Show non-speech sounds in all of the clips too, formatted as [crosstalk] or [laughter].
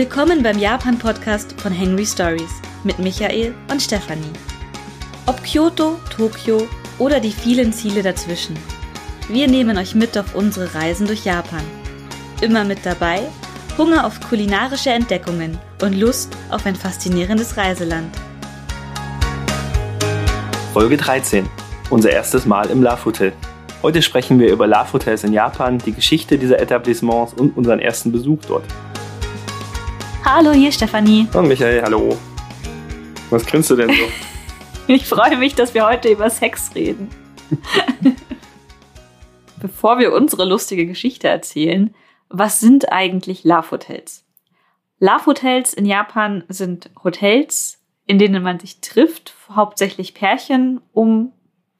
Willkommen beim Japan-Podcast von Henry Stories mit Michael und Stefanie. Ob Kyoto, Tokio oder die vielen Ziele dazwischen. Wir nehmen euch mit auf unsere Reisen durch Japan. Immer mit dabei Hunger auf kulinarische Entdeckungen und Lust auf ein faszinierendes Reiseland. Folge 13. Unser erstes Mal im Love Hotel. Heute sprechen wir über Love Hotels in Japan, die Geschichte dieser Etablissements und unseren ersten Besuch dort. Hallo, hier Stefanie. Und Michael, hallo. Was grinst du denn so? [laughs] ich freue mich, dass wir heute über Sex reden. [laughs] Bevor wir unsere lustige Geschichte erzählen, was sind eigentlich Love Hotels? Love Hotels in Japan sind Hotels, in denen man sich trifft, hauptsächlich Pärchen, um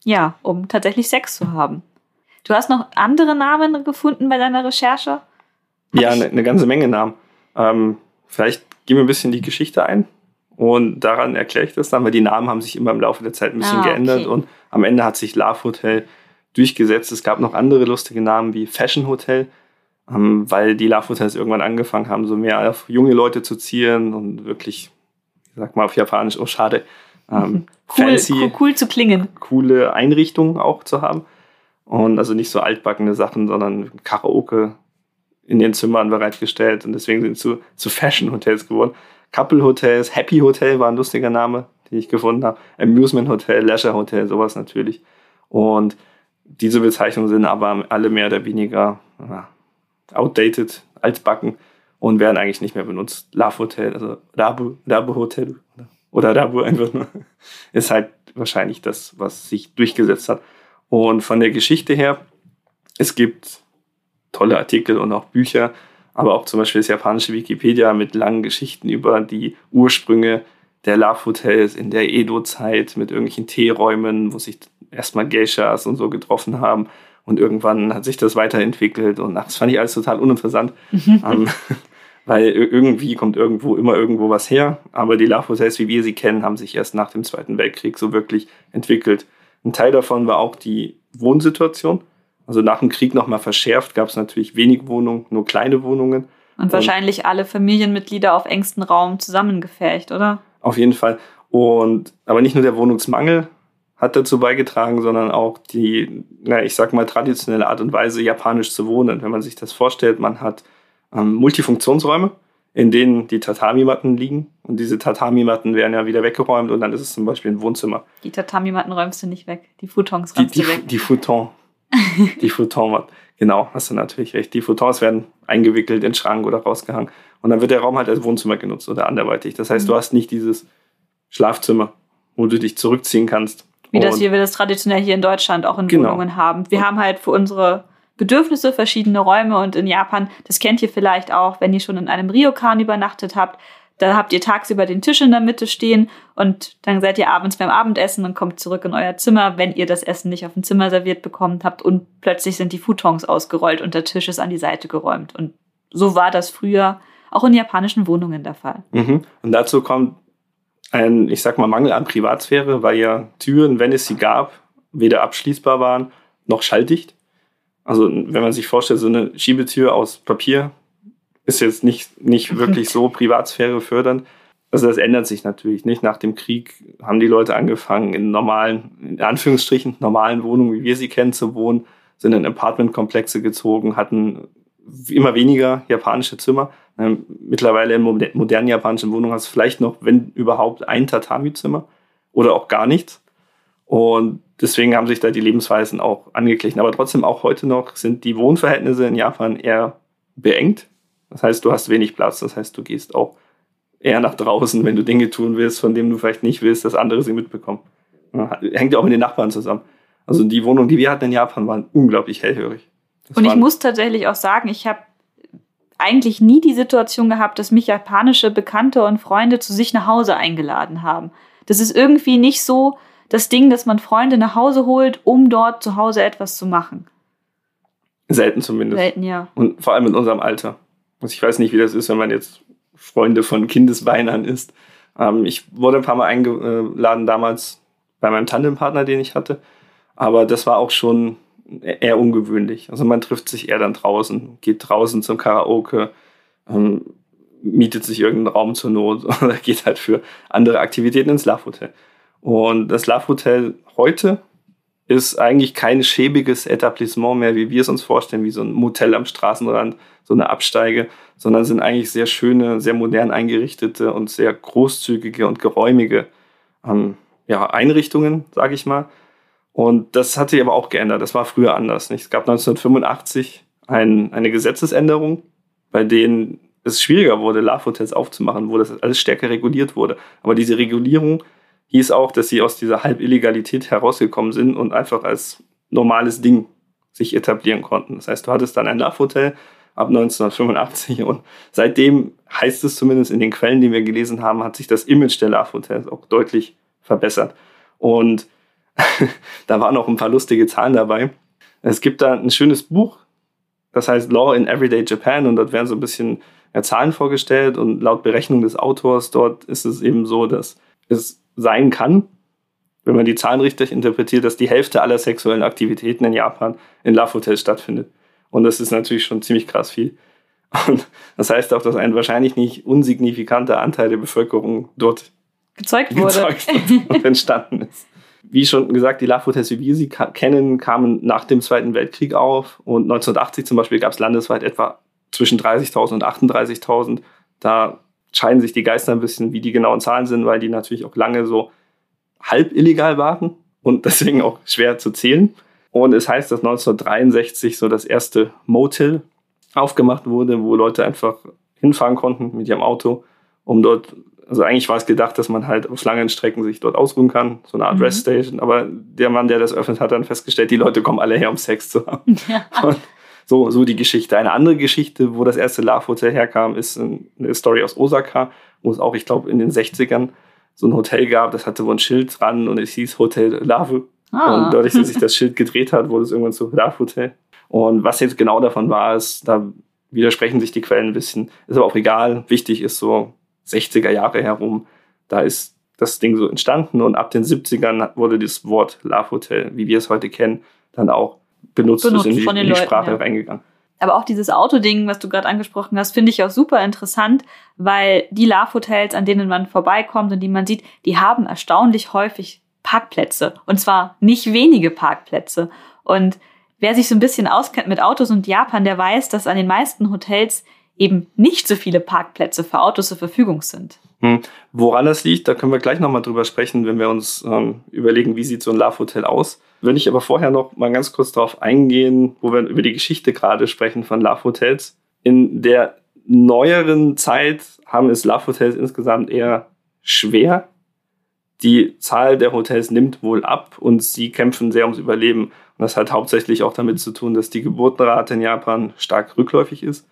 ja, um tatsächlich Sex zu haben. Du hast noch andere Namen gefunden bei deiner Recherche? Hab ja, eine, eine ganze Menge Namen. Ähm, vielleicht gehen wir ein bisschen die Geschichte ein und daran erkläre ich das dann, weil die Namen haben sich immer im Laufe der Zeit ein bisschen ah, geändert und am Ende hat sich Love Hotel durchgesetzt. Es gab noch andere lustige Namen wie Fashion Hotel, ähm, weil die Love Hotels irgendwann angefangen haben, so mehr auf junge Leute zu zielen und wirklich, ich sag mal auf Japanisch, oh schade, ähm, [laughs] cool, fancy, cool, cool, zu klingen. Coole Einrichtungen auch zu haben. Und also nicht so altbackene Sachen, sondern Karaoke in den Zimmern bereitgestellt. Und deswegen sind zu, zu Fashion-Hotels geworden. Couple Hotels, Happy Hotel war ein lustiger Name, den ich gefunden habe. Amusement Hotel, Leisure Hotel, sowas natürlich. Und diese Bezeichnungen sind aber alle mehr oder weniger ja, outdated, altbacken und werden eigentlich nicht mehr benutzt. Love Hotel, also Rabu, Rabu Hotel oder Rabu einfach nur, [laughs] ist halt wahrscheinlich das, was sich durchgesetzt hat. Und von der Geschichte her, es gibt tolle Artikel und auch Bücher, aber auch zum Beispiel das japanische Wikipedia mit langen Geschichten über die Ursprünge der Love Hotels in der Edo-Zeit mit irgendwelchen Teeräumen, wo sich erstmal Geishas und so getroffen haben. Und irgendwann hat sich das weiterentwickelt und ach, das fand ich alles total uninteressant. [laughs] Ähm, [laughs] weil irgendwie kommt irgendwo immer irgendwo was her. Aber die Love Hotels, wie wir sie kennen, haben sich erst nach dem Zweiten Weltkrieg so wirklich entwickelt. Ein Teil davon war auch die Wohnsituation. Also nach dem Krieg nochmal verschärft, gab es natürlich wenig Wohnungen, nur kleine Wohnungen. Und wahrscheinlich und alle Familienmitglieder auf engstem Raum zusammengefärcht, oder? Auf jeden Fall. Und aber nicht nur der Wohnungsmangel hat dazu beigetragen, sondern auch die, na, ich sag mal, traditionelle Art und Weise, japanisch zu wohnen. Wenn man sich das vorstellt, man hat ähm, Multifunktionsräume, in denen die Tatami-Matten liegen. Und diese Tatami-Matten werden ja wieder weggeräumt und dann ist es zum Beispiel ein Wohnzimmer. Die Tatami-Matten räumst du nicht weg. Die Futons räumst die, die, du weg. Die Futon. Die Futon, genau, hast du natürlich recht. Die Futons werden eingewickelt in den Schrank oder rausgehangen. Und dann wird der Raum halt als Wohnzimmer genutzt oder anderweitig. Das heißt, mhm. du hast nicht dieses Schlafzimmer, wo du dich zurückziehen kannst. Wie das wir das traditionell hier in Deutschland auch in genau. Wohnungen haben. Wir haben halt für unsere Bedürfnisse, verschiedene Räume und in Japan, das kennt ihr vielleicht auch, wenn ihr schon in einem Ryokan übernachtet habt, da habt ihr tagsüber den Tisch in der Mitte stehen und dann seid ihr abends beim Abendessen und kommt zurück in euer Zimmer, wenn ihr das Essen nicht auf dem Zimmer serviert bekommen habt und plötzlich sind die Futons ausgerollt und der Tisch ist an die Seite geräumt. Und so war das früher auch in japanischen Wohnungen der Fall. Mhm. Und dazu kommt ein, ich sag mal, Mangel an Privatsphäre, weil ja Türen, wenn es sie gab, weder abschließbar waren noch schalldicht. Also wenn man sich vorstellt, so eine Schiebetür aus Papier ist jetzt nicht, nicht [laughs] wirklich so Privatsphäre fördernd. Also das ändert sich natürlich nicht. Nach dem Krieg haben die Leute angefangen, in normalen, in Anführungsstrichen, normalen Wohnungen, wie wir sie kennen, zu wohnen, sind in Apartmentkomplexe gezogen, hatten immer weniger japanische Zimmer. Ähm, mittlerweile in modernen japanischen Wohnungen hast du vielleicht noch, wenn überhaupt, ein Tatami-Zimmer oder auch gar nichts. Und deswegen haben sich da die Lebensweisen auch angeglichen. Aber trotzdem auch heute noch sind die Wohnverhältnisse in Japan eher beengt. Das heißt, du hast wenig Platz. Das heißt, du gehst auch eher nach draußen, wenn du Dinge tun willst, von denen du vielleicht nicht willst, dass andere sie mitbekommen. Hängt ja auch mit den Nachbarn zusammen. Also die Wohnungen, die wir hatten in Japan, waren unglaublich hellhörig. Das Und ich muss tatsächlich auch sagen, ich habe eigentlich nie die Situation gehabt, dass mich japanische Bekannte und Freunde zu sich nach Hause eingeladen haben. Das ist irgendwie nicht so, das Ding, dass man Freunde nach Hause holt, um dort zu Hause etwas zu machen. Selten zumindest. Selten, ja. Und vor allem in unserem Alter. Also ich weiß nicht, wie das ist, wenn man jetzt Freunde von Kindesbeinen an ist. Ähm, ich wurde ein paar Mal eingeladen damals bei meinem Tandempartner, den ich hatte. Aber das war auch schon eher ungewöhnlich. Also man trifft sich eher dann draußen, geht draußen zum Karaoke, ähm, mietet sich irgendeinen Raum zur Not [laughs] oder geht halt für andere Aktivitäten ins Love Hotel. Und das Love Hotel heute ist eigentlich kein schäbiges Etablissement mehr, wie wir es uns vorstellen, wie so ein Motel am Straßenrand, so eine Absteige, sondern sind eigentlich sehr schöne, sehr modern eingerichtete und sehr großzügige und geräumige ähm, ja, Einrichtungen, sage ich mal. Und das hat sich aber auch geändert. Das war früher anders. Nicht? Es gab 1985 ein, eine Gesetzesänderung, bei denen es schwieriger wurde, Love-Hotels aufzumachen, wo das alles stärker reguliert wurde. Aber diese Regulierung hieß auch, dass sie aus dieser Halbillegalität herausgekommen sind und einfach als normales Ding sich etablieren konnten. Das heißt, du hattest dann ein Love-Hotel ab 1985 und seitdem heißt es zumindest in den Quellen, die wir gelesen haben, hat sich das Image der Love-Hotels auch deutlich verbessert. Und [laughs] da waren auch ein paar lustige Zahlen dabei. Es gibt da ein schönes Buch, das heißt Law in Everyday Japan und dort werden so ein bisschen Zahlen vorgestellt und laut Berechnung des Autors dort ist es eben so, dass es sein kann, wenn man die Zahlen richtig interpretiert, dass die Hälfte aller sexuellen Aktivitäten in Japan in Love Hotels stattfindet. Und das ist natürlich schon ziemlich krass viel. Und das heißt auch, dass ein wahrscheinlich nicht unsignifikanter Anteil der Bevölkerung dort gezeugt wurde gezeugt und entstanden ist. Wie schon gesagt, die Love Hotels, wie wir sie kennen, kamen nach dem Zweiten Weltkrieg auf. Und 1980 zum Beispiel gab es landesweit etwa zwischen 30.000 und 38.000. Da scheiden sich die Geister ein bisschen, wie die genauen Zahlen sind, weil die natürlich auch lange so halb illegal waren und [laughs] deswegen auch schwer zu zählen. Und es heißt, dass 1963 so das erste Motel aufgemacht wurde, wo Leute einfach hinfahren konnten mit ihrem Auto, um dort, also eigentlich war es gedacht, dass man halt auf langen Strecken sich dort ausruhen kann, so eine Art mhm. Reststation. Aber der Mann, der das öffnet, hat dann festgestellt, die Leute kommen alle her, um Sex zu haben. [laughs] Ja. Und so, so die Geschichte. Eine andere Geschichte, wo das erste Love Hotel herkam, ist eine Story aus Osaka, wo es auch, ich glaube, in den 60ern so ein Hotel gab, das hatte wohl ein Schild dran und es hieß Hotel Love. Ah. Und dadurch, dass sich [laughs] das Schild gedreht hat, wurde es irgendwann zu Love Hotel. Und was jetzt genau davon war, ist, da widersprechen sich die Quellen ein bisschen. Ist aber auch egal. Wichtig ist so 60er Jahre herum. Da ist das Ding so entstanden und ab den 70ern wurde das Wort Love Hotel, wie wir es heute kennen, dann auch benutzt, benutzt ist, in die, in die Sprache ja. reingegangen. Aber auch dieses Autoding, was du gerade angesprochen hast, finde ich auch super interessant, weil die Love-Hotels, an denen man vorbeikommt und die man sieht, die haben erstaunlich häufig Parkplätze. Und zwar nicht wenige Parkplätze. Und wer sich so ein bisschen auskennt mit Autos und Japan, der weiß, dass an den meisten Hotels eben nicht so viele Parkplätze für Autos zur Verfügung sind. Hm. Woran das liegt, da können wir gleich nochmal drüber sprechen, wenn wir uns ähm, überlegen, wie sieht so ein Love-Hotel aus. Würde ich aber vorher noch mal ganz kurz darauf eingehen, wo wir über die Geschichte gerade sprechen von Love Hotels. In der neueren Zeit haben es Love Hotels insgesamt eher schwer. Die Zahl der Hotels nimmt wohl ab und sie kämpfen sehr ums Überleben. Und das hat hauptsächlich auch damit zu tun, dass die Geburtenrate in Japan stark rückläufig ist.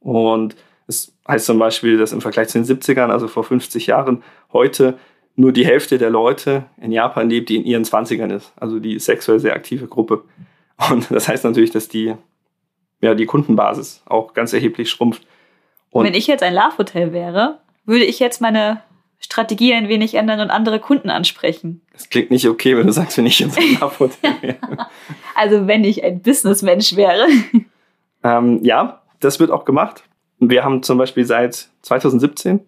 Und es heißt zum Beispiel, dass im Vergleich zu den 70ern, also vor 50 Jahren, heute nur die Hälfte der Leute in Japan lebt, die in ihren 20ern ist. Also die sexuell sehr aktive Gruppe. Und das heißt natürlich, dass die, ja, die Kundenbasis auch ganz erheblich schrumpft. Und Wenn ich jetzt ein Love-Hotel wäre, würde ich jetzt meine Strategie ein wenig ändern und andere Kunden ansprechen. Das klingt nicht okay, wenn du sagst, wenn ich jetzt ein Love-Hotel wäre. [laughs] also wenn ich ein Businessmensch wäre. Ähm, ja, das wird auch gemacht. Wir haben zum Beispiel seit 2017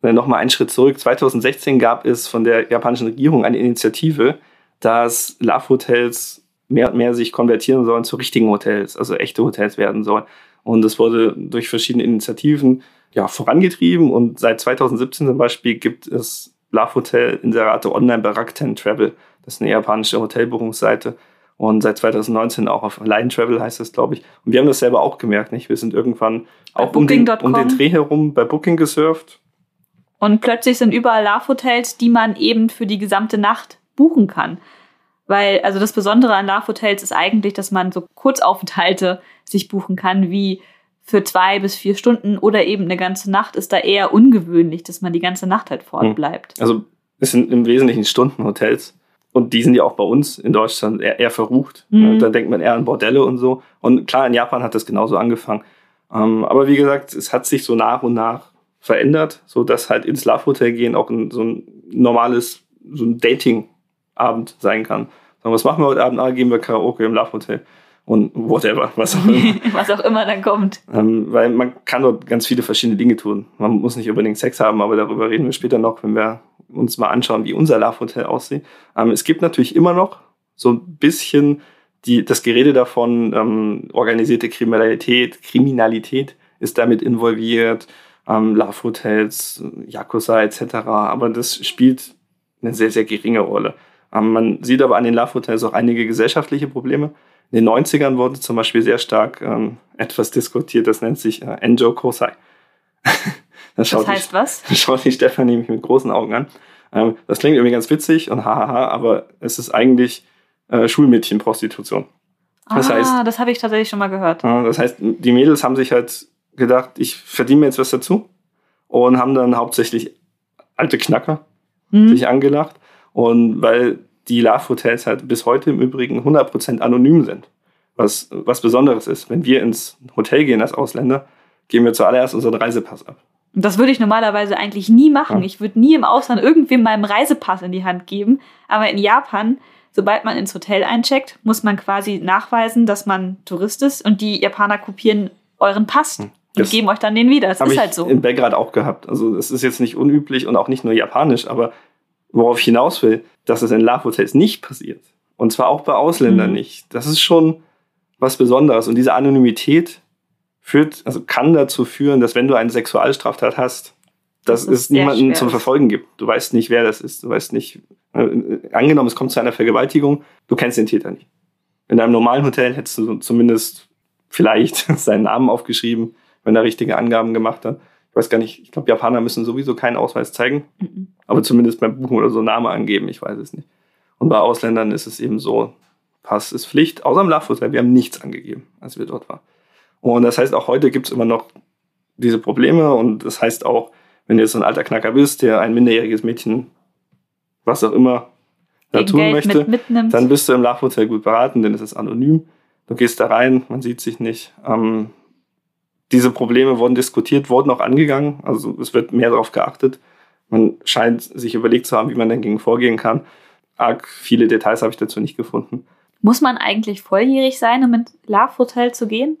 Nochmal einen Schritt zurück. 2016 gab es von der japanischen Regierung eine Initiative, dass Love-Hotels mehr und mehr sich konvertieren sollen zu richtigen Hotels, also echte Hotels werden sollen. Und das wurde durch verschiedene Initiativen ja, vorangetrieben. Und seit 2017 zum Beispiel gibt es Love Hotel Inserate online bei Rakuten Travel. Das ist eine japanische Hotelbuchungsseite. Und seit 2019 auch auf Line Travel heißt das, glaube ich. Und wir haben das selber auch gemerkt, nicht? Wir sind irgendwann bei auch um den, um den Dreh herum bei Booking gesurft und plötzlich sind überall Love-Hotels, die man eben für die gesamte Nacht buchen kann. Weil, also das Besondere an Love-Hotels ist eigentlich, dass man so Kurzaufenthalte [laughs] sich buchen kann, wie für zwei bis vier Stunden oder eben eine ganze Nacht ist da eher ungewöhnlich, dass man die ganze Nacht halt fortbleibt. Hm. Also es sind im Wesentlichen Stundenhotels. Und die sind ja auch bei uns in Deutschland eher, eher verrucht. Mhm. Da denkt man eher an Bordelle und so. Und klar, in Japan hat das genauso angefangen. Ähm, aber wie gesagt, es hat sich so nach und nach verändert, so dass halt ins Love Hotel gehen auch ein, so ein normales, so ein Dating-Abend sein kann. Sagen, was machen wir heute Abend? Ah, gehen wir Karaoke im Love Hotel. und whatever, was auch immer. [laughs] was auch immer dann kommt. Ähm, weil man kann dort ganz viele verschiedene Dinge tun. Man muss nicht unbedingt Sex haben, aber darüber reden wir später noch, wenn wir uns mal anschauen, wie unser Love Hotel aussieht. Ähm, es gibt natürlich immer noch so ein bisschen die, das Gerede davon, ähm, organisierte Kriminalität, Kriminalität ist damit involviert, ähm, Love Hotels, Yakuza etc. Aber das spielt eine sehr, sehr geringe Rolle. Ähm, man sieht aber an den Love Hotels auch einige gesellschaftliche Probleme. In den 90ern wurde zum Beispiel sehr stark ähm, etwas diskutiert, das nennt sich äh, Enjo Kosai. [laughs] das, das heißt die, was? [laughs] Das schaut die Stefan nämlich mit großen Augen an. Ähm, das klingt irgendwie ganz witzig und hahaha, aber es ist eigentlich äh, Schulmädchenprostitution. Das ah, heißt, das habe ich tatsächlich schon mal gehört. Äh, das heißt, die Mädels haben sich halt gedacht, ich verdiene mir jetzt was dazu und haben dann hauptsächlich alte Knacker mhm. sich angelacht. Und weil die Love Hotels halt bis heute im Übrigen 100% anonym sind. Was, was Besonderes ist. Wenn wir ins Hotel gehen als Ausländer, geben wir zuallererst unseren Reisepass ab. Das würde ich normalerweise eigentlich nie machen. Ja. Ich würde nie im Ausland irgendwem meinen Reisepass in die Hand geben. Aber in Japan, sobald man ins Hotel eincheckt, muss man quasi nachweisen, dass man Tourist ist und die Japaner kopieren euren Pass. Hm. Und geben euch dann den wieder. Das ist halt so. In Belgrad auch gehabt. Also, es ist jetzt nicht unüblich und auch nicht nur japanisch, aber worauf ich hinaus will, dass es in Love Hotels nicht passiert. Und zwar auch bei Ausländern mhm. nicht. Das ist schon was Besonderes. Und diese Anonymität führt, also kann dazu führen, dass wenn du eine Sexualstraftat hast, dass das es niemanden zum Verfolgen gibt. Du weißt nicht, wer das ist. Du weißt nicht, äh, angenommen, es kommt zu einer Vergewaltigung, du kennst den Täter nicht. In einem normalen Hotel hättest du zumindest vielleicht [laughs] seinen Namen aufgeschrieben, wenn er richtige Angaben gemacht hat weiß gar nicht, ich glaube, Japaner müssen sowieso keinen Ausweis zeigen, mhm. aber zumindest beim Buchen oder so Name angeben, ich weiß es nicht. Und bei Ausländern ist es eben so, Pass ist Pflicht, außer im Love wir haben nichts angegeben, als wir dort waren. Und das heißt, auch heute gibt es immer noch diese Probleme und das heißt auch, wenn du jetzt so ein alter Knacker bist, der ein minderjähriges Mädchen, was auch immer, da tun Geld möchte, mit, dann bist du im Love gut beraten, denn es ist anonym. Du gehst da rein, man sieht sich nicht. Ähm, diese Probleme wurden diskutiert, wurden auch angegangen. Also es wird mehr darauf geachtet. Man scheint sich überlegt zu haben, wie man dagegen vorgehen kann. Arg viele Details habe ich dazu nicht gefunden. Muss man eigentlich volljährig sein, um ins Love Hotel zu gehen?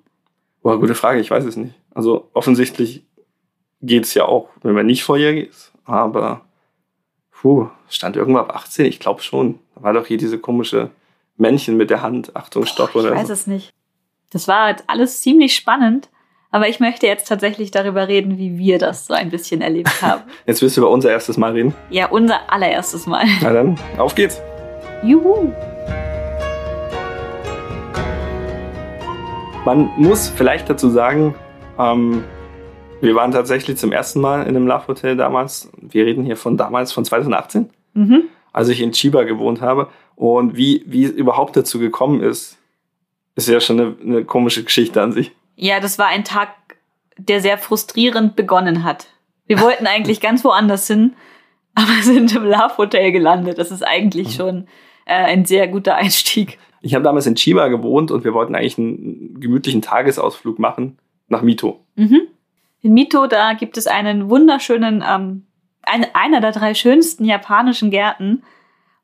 Boah, gute Frage, ich weiß es nicht. Also offensichtlich geht es ja auch, wenn man nicht volljährig ist. Aber puh, stand irgendwo ab 18? Ich glaube schon. Da war doch hier diese komische Männchen mit der Hand. Achtung, Stopp oder so. Ich weiß es nicht. Das war halt alles ziemlich spannend. Aber ich möchte jetzt tatsächlich darüber reden, wie wir das so ein bisschen erlebt [laughs] haben. Jetzt willst du über unser erstes Mal reden? Ja, unser allererstes Mal. Na dann, auf geht's. Juhu. Man muss vielleicht dazu sagen, ähm, wir waren tatsächlich zum ersten Mal in einem Love Hotel damals. Wir reden hier von damals, von 2018, mhm. als ich in Chiba gewohnt habe. Und wie, wie es überhaupt dazu gekommen ist, ist ja schon eine, eine komische Geschichte an sich. Ja, das war ein Tag, der sehr frustrierend begonnen hat. Wir wollten eigentlich ganz woanders hin, aber [laughs] sind im Love Hotel gelandet. Das ist eigentlich mhm. schon äh, ein sehr guter Einstieg. Ich habe damals in Chiba gewohnt und wir wollten eigentlich einen gemütlichen Tagesausflug machen nach Mito. Mhm. In Mito, da gibt es einen wunderschönen, ähm, ein, einer der drei schönsten japanischen Gärten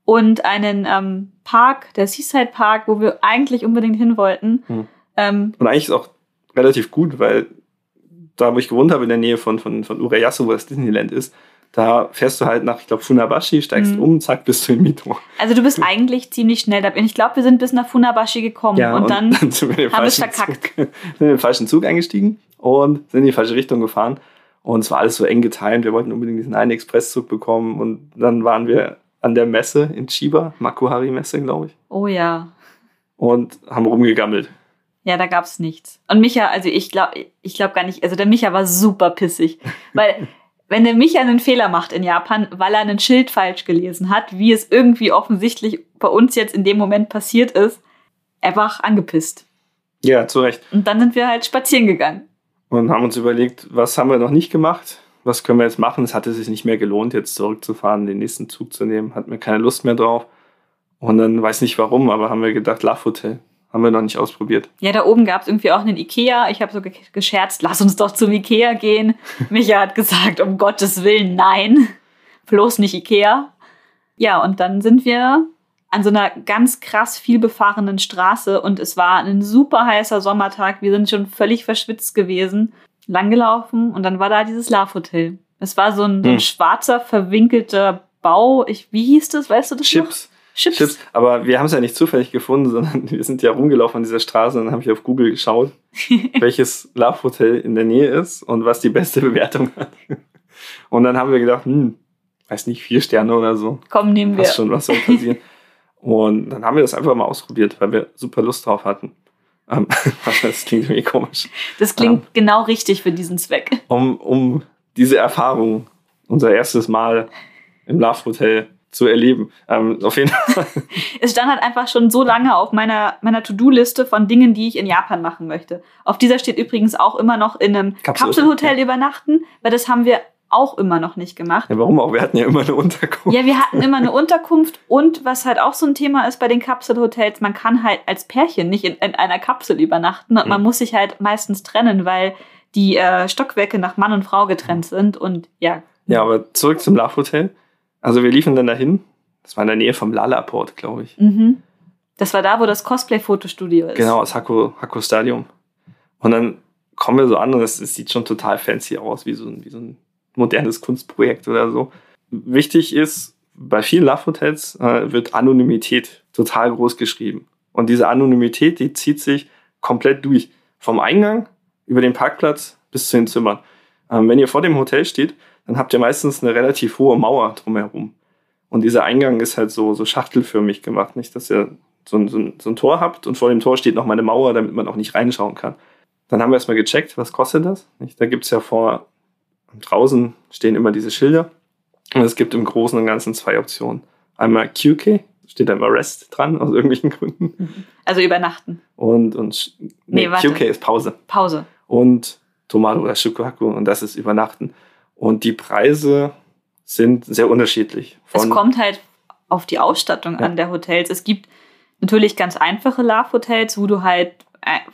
und einen ähm, Park, der Seaside Park, wo wir eigentlich unbedingt hin wollten. Mhm. Ähm, und eigentlich ist auch relativ gut, weil da, wo ich gewohnt habe, in der Nähe von, von, von Urayasu, wo das Disneyland ist, da fährst du halt nach, ich glaube, Funabashi, steigst mhm. um, zack, bist du in Mito. Also du bist eigentlich ziemlich schnell da. Ich glaube, wir sind bis nach Funabashi gekommen ja, und, und, dann, dann haben wir es verkackt. Zug, sind in den falschen Zug eingestiegen und sind in die falsche Richtung gefahren. Und es war alles so eng getimt. Wir wollten unbedingt diesen einen Expresszug bekommen. Und dann waren wir an der Messe in Chiba, Makuhari-Messe, glaube ich. Oh ja. Und haben rumgegammelt. Ja, da gab's nichts. Und Micha, also ich glaube ich glaub gar nicht, also der Micha war super pissig. Weil, [laughs] wenn der Micha einen Fehler macht in Japan, weil er einen Schild falsch gelesen hat, wie es irgendwie offensichtlich bei uns jetzt in dem Moment passiert ist, einfach angepisst. Ja, zu Recht. Und dann sind wir halt spazieren gegangen. Und haben uns überlegt, was haben wir noch nicht gemacht? Was können wir jetzt machen? Es hatte sich nicht mehr gelohnt, jetzt zurückzufahren, den nächsten Zug zu nehmen. Hatten wir keine Lust mehr drauf. Und dann weiß nicht warum, aber haben wir gedacht, Love Hotel. Haben wir noch nicht ausprobiert. Ja, da oben gab es irgendwie auch einen Ikea. Ich habe so gescherzt, lass uns doch zum Ikea gehen. [laughs] Micha hat gesagt, um Gottes Willen, nein. Bloß nicht Ikea. Ja, und dann sind wir an so einer ganz krass viel befahrenen Straße und es war ein super heißer Sommertag. Wir sind schon völlig verschwitzt gewesen, langgelaufen und dann war da dieses Love Hotel. Es war so ein, so ein hm. schwarzer, verwinkelter Bau. Ich, wie hieß das? Weißt du das Chips. Noch? Chips. Chips. Aber wir haben es ja nicht zufällig gefunden, [laughs] sondern wir sind ja rumgelaufen an dieser Straße und dann habe ich auf Google geschaut, [laughs] welches Love Hotel in der Nähe ist und was die beste Bewertung hat. Und dann haben wir gedacht, hm, weiß nicht, vier Sterne oder so. Komm, nehmen wir. Was schon, was soll passieren. [laughs] und dann haben wir das einfach mal ausprobiert, weil wir super Lust drauf hatten. Ähm, das klingt irgendwie komisch. Das klingt ähm, genau richtig für diesen Zweck. Um, um diese Erfahrung, unser erstes Mal im Love Hotel zu erleben. Ähm, auf jeden Fall. [laughs] es stand halt einfach schon so lange auf meiner, meiner To-Do-Liste von Dingen, die ich in Japan machen möchte. Auf dieser steht übrigens auch immer noch in einem Kapselhotel, Kapselhotel ja. übernachten, weil das haben wir auch immer noch nicht gemacht. Ja, warum auch? Wir hatten ja immer eine Unterkunft. Ja, wir hatten immer eine Unterkunft und was halt auch so ein Thema ist bei den Kapselhotels, man kann halt als Pärchen nicht in, in einer Kapsel übernachten und mhm. man muss sich halt meistens trennen, weil die äh, Stockwerke nach Mann und Frau getrennt sind und ja. Ja, aber zurück zum Love Hotel. Also wir liefen dann dahin. Das war in der Nähe vom Lalaport, glaube ich. Mhm. Das war da, wo das Cosplay-Fotostudio ist. Genau, das Hakko, Hakko Stadium. Und dann kommen wir so an und es, sieht schon total fancy aus, wie so, ein, wie so ein modernes Kunstprojekt oder so. Wichtig ist, bei vielen Love-Hotels äh, wird Anonymität total groß geschrieben. Und diese Anonymität, die zieht sich komplett durch. Vom Eingang über den Parkplatz bis zu den Zimmern. Ähm, wenn ihr vor dem Hotel steht, dann habt ihr meistens eine relativ hohe Mauer drumherum. Und dieser Eingang ist halt so, so schachtelförmig gemacht, nicht, dass ihr so ein, so, ein, so ein Tor habt und vor dem Tor steht noch mal eine Mauer, damit man auch nicht reinschauen kann. Dann haben wir erstmal gecheckt, was kostet das? Nicht? Da gibt's ja vor, draußen stehen immer diese Schilder. Und es gibt im Großen und Ganzen zwei Optionen. Einmal QK, steht da immer Rest dran, aus irgendwelchen Gründen. Mhm. Also übernachten. Und, und nee, nee QK ist Pause. Pause. Und Tomado oder Shukuhaku und das ist Übernachten. Und die Preise sind sehr unterschiedlich. es kommt halt auf die Ausstattung ja. an der Hotels. Es gibt natürlich ganz einfache Love-Hotels, wo du halt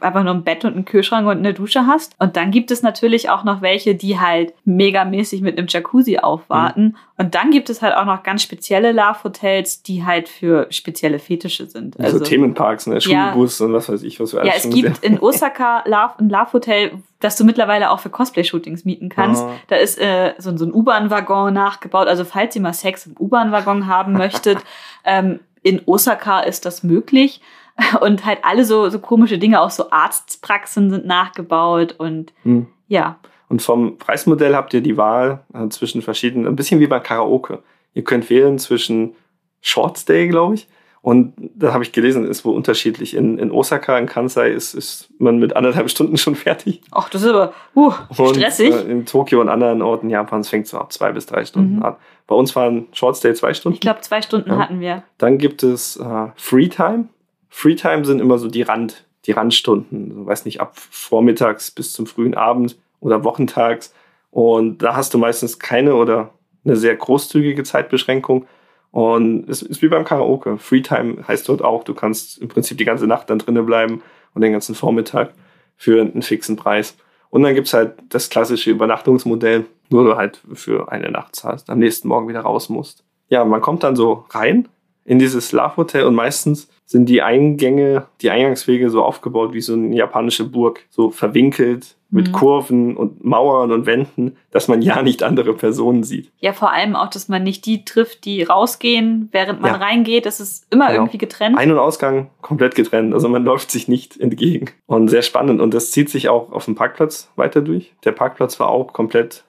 einfach nur ein Bett und einen Kühlschrank und eine Dusche hast. Und dann gibt es natürlich auch noch welche, die halt megamäßig mit einem Jacuzzi aufwarten. Mhm. Und dann gibt es halt auch noch ganz spezielle Love-Hotels, die halt für spezielle Fetische sind. Also, also Themenparks, ne? Schulbus ja, und was weiß ich, was wir alles Ja, es gibt in [laughs] Osaka Love, ein Love-Hotel, das du mittlerweile auch für Cosplay-Shootings mieten kannst. Oh. Da ist äh, so, so ein U-Bahn-Waggon nachgebaut. Also falls ihr mal Sex im U-Bahn-Waggon haben möchtet, [laughs] ähm, in Osaka ist das möglich. [laughs] Und halt alle so, so komische Dinge, auch so Arztpraxen sind nachgebaut und hm. ja. Und vom Preismodell habt ihr die Wahl äh, zwischen verschiedenen, ein bisschen wie bei Karaoke. Ihr könnt wählen zwischen Short Stay, glaube ich. Und da habe ich gelesen, ist wohl unterschiedlich. In, in Osaka, in Kansai ist, ist man mit anderthalb [laughs] Stunden schon fertig. Ach, das ist aber uh, stressig. Und, äh, in Tokio und anderen Orten Japans fängt es so ab zwei bis drei Stunden mhm. an. Bei uns waren Short Stay zwei Stunden. Ich glaube, zwei Stunden ja. hatten wir. Dann gibt es äh, Free Time. Freetime sind immer so die Rand, die Randstunden. So, weiß nicht, ab vormittags bis zum frühen Abend oder wochentags. Und da hast du meistens keine oder eine sehr großzügige Zeitbeschränkung. Und es ist wie beim Karaoke. Freetime heißt dort auch, du kannst im Prinzip die ganze Nacht dann drinnen bleiben und den ganzen Vormittag für einen fixen Preis. Und dann gibt's halt das klassische Übernachtungsmodell, wo du halt für eine Nacht zahlst, am nächsten Morgen wieder raus musst. Ja, man kommt dann so rein in dieses Love Hotel und meistens sind die Eingänge, die Eingangswege so aufgebaut wie so eine japanische Burg, so verwinkelt mit mhm. Kurven und Mauern und Wänden, dass man ja nicht andere Personen sieht. Ja, vor allem auch, dass man nicht die trifft, die rausgehen, während man ja. reingeht. Das ist immer genau. irgendwie getrennt. Ein- und Ausgang komplett getrennt. Also man [laughs] läuft sich nicht entgegen. Und sehr spannend. Und das zieht sich auch auf dem Parkplatz weiter durch. Der Parkplatz war auch komplett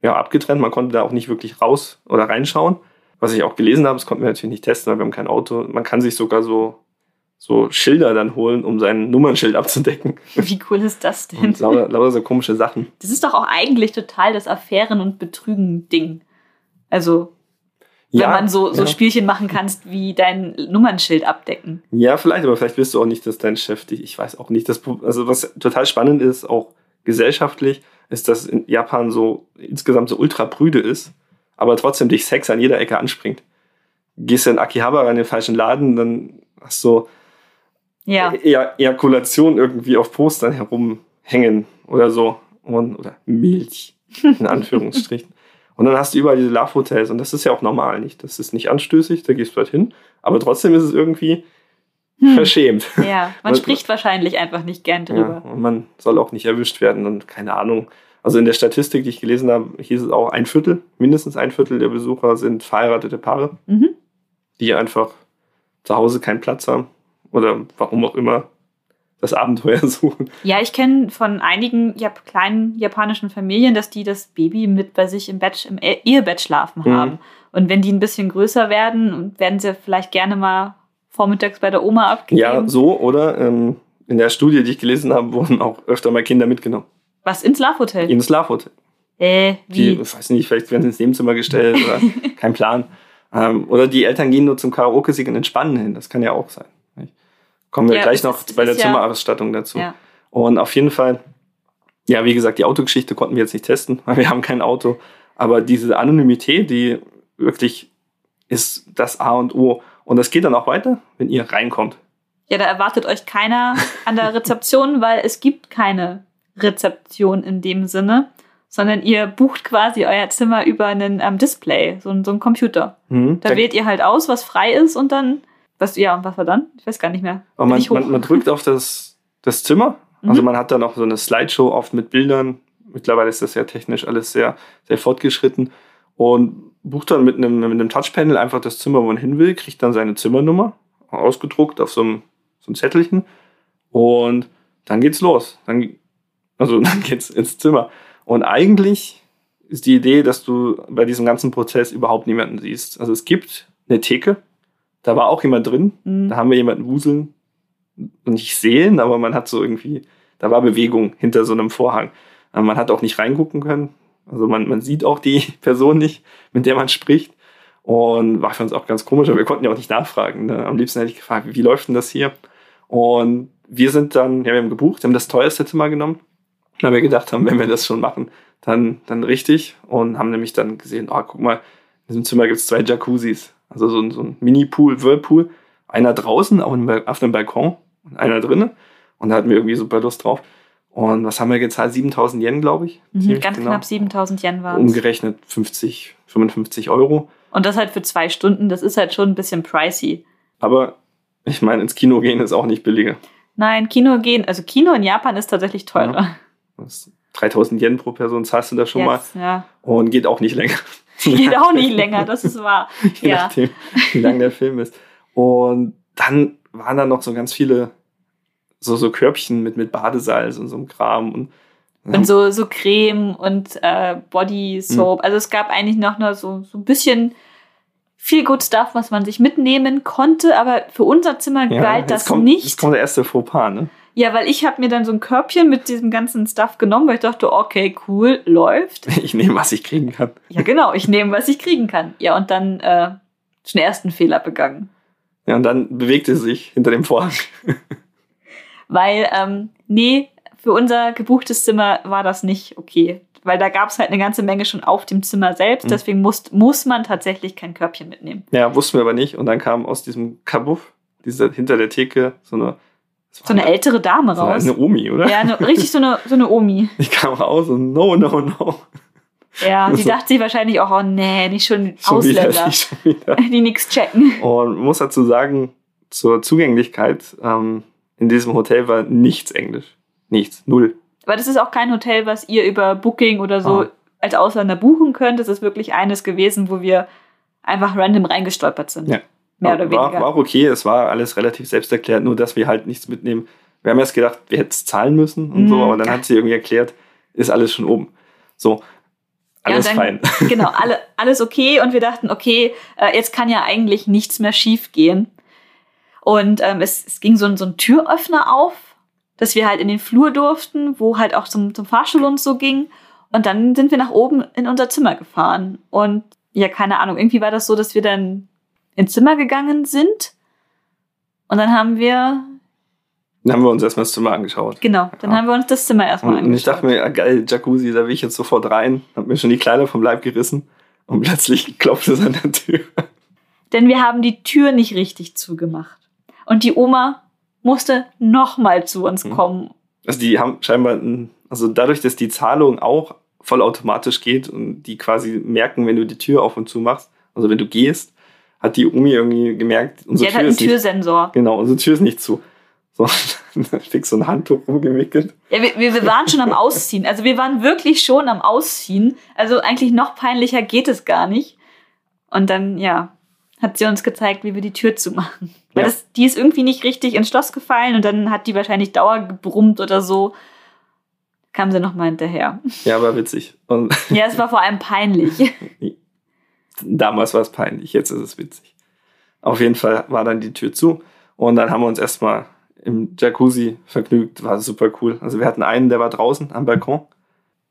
ja, abgetrennt. Man konnte da auch nicht wirklich raus oder reinschauen. Was ich auch gelesen habe, das konnten wir natürlich nicht testen, weil wir haben kein Auto. Man kann sich sogar so, so Schilder dann holen, um sein Nummernschild abzudecken. Wie cool ist das denn? Und lauter, lauter so komische Sachen. Das ist doch auch eigentlich total das Affären- und Betrügen-Ding. Also, wenn ja, man so, so ja. Spielchen machen kannst, wie dein Nummernschild abdecken. Ja, vielleicht, aber vielleicht wirst du auch nicht, dass dein Chef dich, ich weiß auch nicht. Das, also, was total spannend ist, auch gesellschaftlich, ist, dass in Japan so insgesamt so ultra prüde ist aber trotzdem dich Sex an jeder Ecke anspringt. Gehst du in Akihabara in den falschen Laden, dann hast du ja. E Ejakulation irgendwie auf Postern herumhängen oder so. Und, oder Milch, in Anführungsstrichen. [laughs] Und dann hast du überall diese Love-Hotels und das ist ja auch normal nicht. Das ist nicht anstößig, da gehst du halt hin. Aber trotzdem ist es irgendwie hm. verschämt. Ja, man [laughs] spricht wahrscheinlich einfach nicht gern drüber. Ja, und man soll auch nicht erwischt werden und keine Ahnung. Also in der Statistik, die ich gelesen habe, hieß es auch ein Viertel, mindestens ein Viertel der Besucher sind verheiratete Paare, mhm. die einfach zu Hause keinen Platz haben oder warum auch immer das Abenteuer [laughs] suchen. Ja, ich kenne von einigen Jap kleinen japanischen Familien, dass die das Baby mit bei sich im Bett, im e Ehebett schlafen mhm. haben. Und wenn die ein bisschen größer werden, werden sie vielleicht gerne mal vormittags bei der Oma abgegeben. Ja, so, oder? Ähm, in der Studie, die ich gelesen habe, wurden auch öfter mal Kinder mitgenommen. Was, ins Love-Hotel? Ins Love-Hotel. Äh, wie? Die, ich weiß nicht, vielleicht werden sie ins Nebenzimmer gestellt oder [laughs] kein Plan. Ähm, oder die Eltern gehen nur zum Karaoke-Singen und entspannen hin. Das kann ja auch sein. Kommen wir ja, gleich noch bei der ja, Zimmerausstattung dazu. Ja. Und auf jeden Fall, ja, wie gesagt, die Autogeschichte konnten wir jetzt nicht testen, [laughs] weil wir haben kein Auto. Aber diese Anonymität, die wirklich ist das A und O. Und das geht dann auch weiter, wenn ihr reinkommt. Ja, da erwartet euch keiner an der Rezeption, weil es gibt keine Rezeption in dem Sinne, sondern ihr bucht quasi euer Zimmer über einen ähm, Display, so, so einen Computer. Mhm, da wählt ihr halt aus, was frei ist und dann was, ja, und was war dann? Ich weiß gar nicht mehr. Aber man, man, man, drückt auf das, das Zimmer. Mhm. Also man hat dann auch so eine Slideshow oft mit Bildern. Mittlerweile ist das ja technisch alles sehr, sehr fortgeschritten. Und bucht dann mit einem, mit einem Touchpanel einfach das Zimmer, wo man hin will, kriegt dann seine Zimmernummer ausgedruckt auf so einem, so einem Zettelchen. Und dann geht's los. Dann, also [laughs] dann geht's ins Zimmer. Und eigentlich ist die Idee, dass du bei diesem ganzen Prozess überhaupt niemanden siehst. Also es gibt eine Theke, da war auch jemand drin. Mhm. Da haben wir jemanden wuseln und nicht sehen, aber man hat so irgendwie, da war Bewegung hinter so einem Vorhang. Man hat auch nicht reingucken können. Also man, man sieht auch die [laughs] Person nicht, mit der man spricht. Und war für uns auch ganz komisch, aber wir konnten ja auch nicht nachfragen. Ne? Am liebsten hätte ich gefragt, wie läuft denn das hier? Und wir sind dann, ja, wir haben gebucht, wir haben das teuerste Zimmer genommen, weil wir gedacht haben, wenn wir das schon machen, dann, dann richtig. Und haben nämlich dann gesehen, oh, guck mal, in diesem Zimmer gibt es zwei Jacuzzis. Also so ein, so ein Mini-Pool, Whirlpool. Einer draußen auf einem Balkon und einer drinnen. Und da hatten wir irgendwie super Lust drauf. Und was haben wir gezahlt? 7000 Yen, glaube ich. Mhm, ganz genau. knapp 7000 Yen war es. Umgerechnet 50, 55 Euro. Und das halt für zwei Stunden, das ist halt schon ein bisschen pricey. Aber ich meine, ins Kino gehen ist auch nicht billiger. Nein, Kino gehen, also Kino in Japan ist tatsächlich teurer. Ja. 3000 Yen pro Person zahlst du da schon Jetzt, mal. Ja. Und geht auch nicht länger. [laughs] Geht auch nicht [laughs] länger, das ist wahr. Je ja. nachdem, wie lang der Film ist. Und dann waren da noch so ganz viele so, so Körbchen mit, mit Badesalz und so einem Kram. Und, und so, so Creme und äh, Body Soap. Mhm. Also es gab eigentlich noch nur so, so ein bisschen viel Good Stuff, was man sich mitnehmen konnte, aber für unser Zimmer ja, galt das kommt, nicht. Jetzt kommt der erste Fauxpas, ne? Ja, weil ich habe mir dann so ein Körbchen mit diesem ganzen Stuff genommen, weil ich dachte, okay, cool, läuft. [laughs] Ich nehme, was ich kriegen kann. Ja, genau, ich nehme, was ich kriegen kann. Ja, und dann äh, den ersten Fehler begangen. Ja, und dann bewegte sie sich hinter dem Vorhang. [laughs] weil, ähm, nee, für unser gebuchtes Zimmer war das nicht okay. Weil da gab es halt eine ganze Menge schon auf dem Zimmer selbst. Mhm. Deswegen muss, muss man tatsächlich kein Körbchen mitnehmen. Ja, wussten wir aber nicht. Und dann kam aus diesem Kabuff, dieser hinter der Theke, so eine so eine ältere Dame raus. So eine Omi, oder? Ja, eine, richtig so eine, so eine Omi. [laughs] Ich kam raus und no, no, no. Ja, die so. dachte sich wahrscheinlich auch, oh nee, nicht schon, [laughs] schon Ausländer, wieder, wieder. [laughs] die nichts checken. Und muss dazu sagen, zur Zugänglichkeit, ähm, in diesem Hotel war nichts Englisch. Nichts, null. Aber das ist auch kein Hotel, was ihr über Booking oder so ah. als Ausländer buchen könnt. Das ist wirklich eines gewesen, wo wir einfach random reingestolpert sind. Ja. Mehr oder war, weniger. War auch okay, es war alles relativ selbsterklärt, nur dass wir halt nichts mitnehmen. Wir haben erst gedacht, wir hätten es zahlen müssen und mm, so, aber dann ja. hat sie irgendwie erklärt, ist alles schon oben. So, alles ja, dann, fein. [laughs] Genau, alle, alles okay und wir dachten, okay, äh, jetzt kann ja eigentlich nichts mehr schief gehen. Und ähm, es, es ging so ein, so ein Türöffner auf, dass wir halt in den Flur durften, wo halt auch zum, zum Fahrstuhl und so ging. Und dann sind wir nach oben in unser Zimmer gefahren. Und ja, keine Ahnung, irgendwie war das so, dass wir dann ins Zimmer gegangen sind. Und dann haben wir. Dann haben wir uns erstmal das Zimmer angeschaut. Genau, dann ja. haben wir uns das Zimmer erstmal angeschaut. Und ich dachte mir, geil, Jacuzzi, da will ich jetzt sofort rein. Hab mir schon die Kleider vom Leib gerissen und plötzlich klopft es an der Tür. Denn wir haben die Tür nicht richtig zugemacht. Und die Oma musste nochmal zu uns hm. kommen. Also die haben scheinbar, also dadurch, dass die Zahlung auch vollautomatisch geht und die quasi merken, wenn du die Tür auf und zu machst. Also wenn du gehst, hat die Umi irgendwie gemerkt, unsere die Tür hat einen Türsensor. Nicht, genau, unsere Tür ist nicht zu. So, [laughs] dann fix so ein Handtuch rumgewickelt. Ja, wir, wir waren schon am Ausziehen. Also wir waren wirklich schon am Ausziehen. Also eigentlich noch peinlicher geht es gar nicht. Und dann, ja, hat sie uns gezeigt, wie wir die Tür zumachen. Weil ja. das, die ist irgendwie nicht richtig ins Schloss gefallen und dann hat die wahrscheinlich Dauer gebrummt oder so. Kam sie nochmal hinterher. Ja, war witzig. Und ja, es war vor allem peinlich. [laughs] Damals war es peinlich, jetzt ist es witzig. Auf jeden Fall war dann die Tür zu und dann haben wir uns erstmal im Jacuzzi vergnügt. War super cool. Also wir hatten einen, der war draußen am Balkon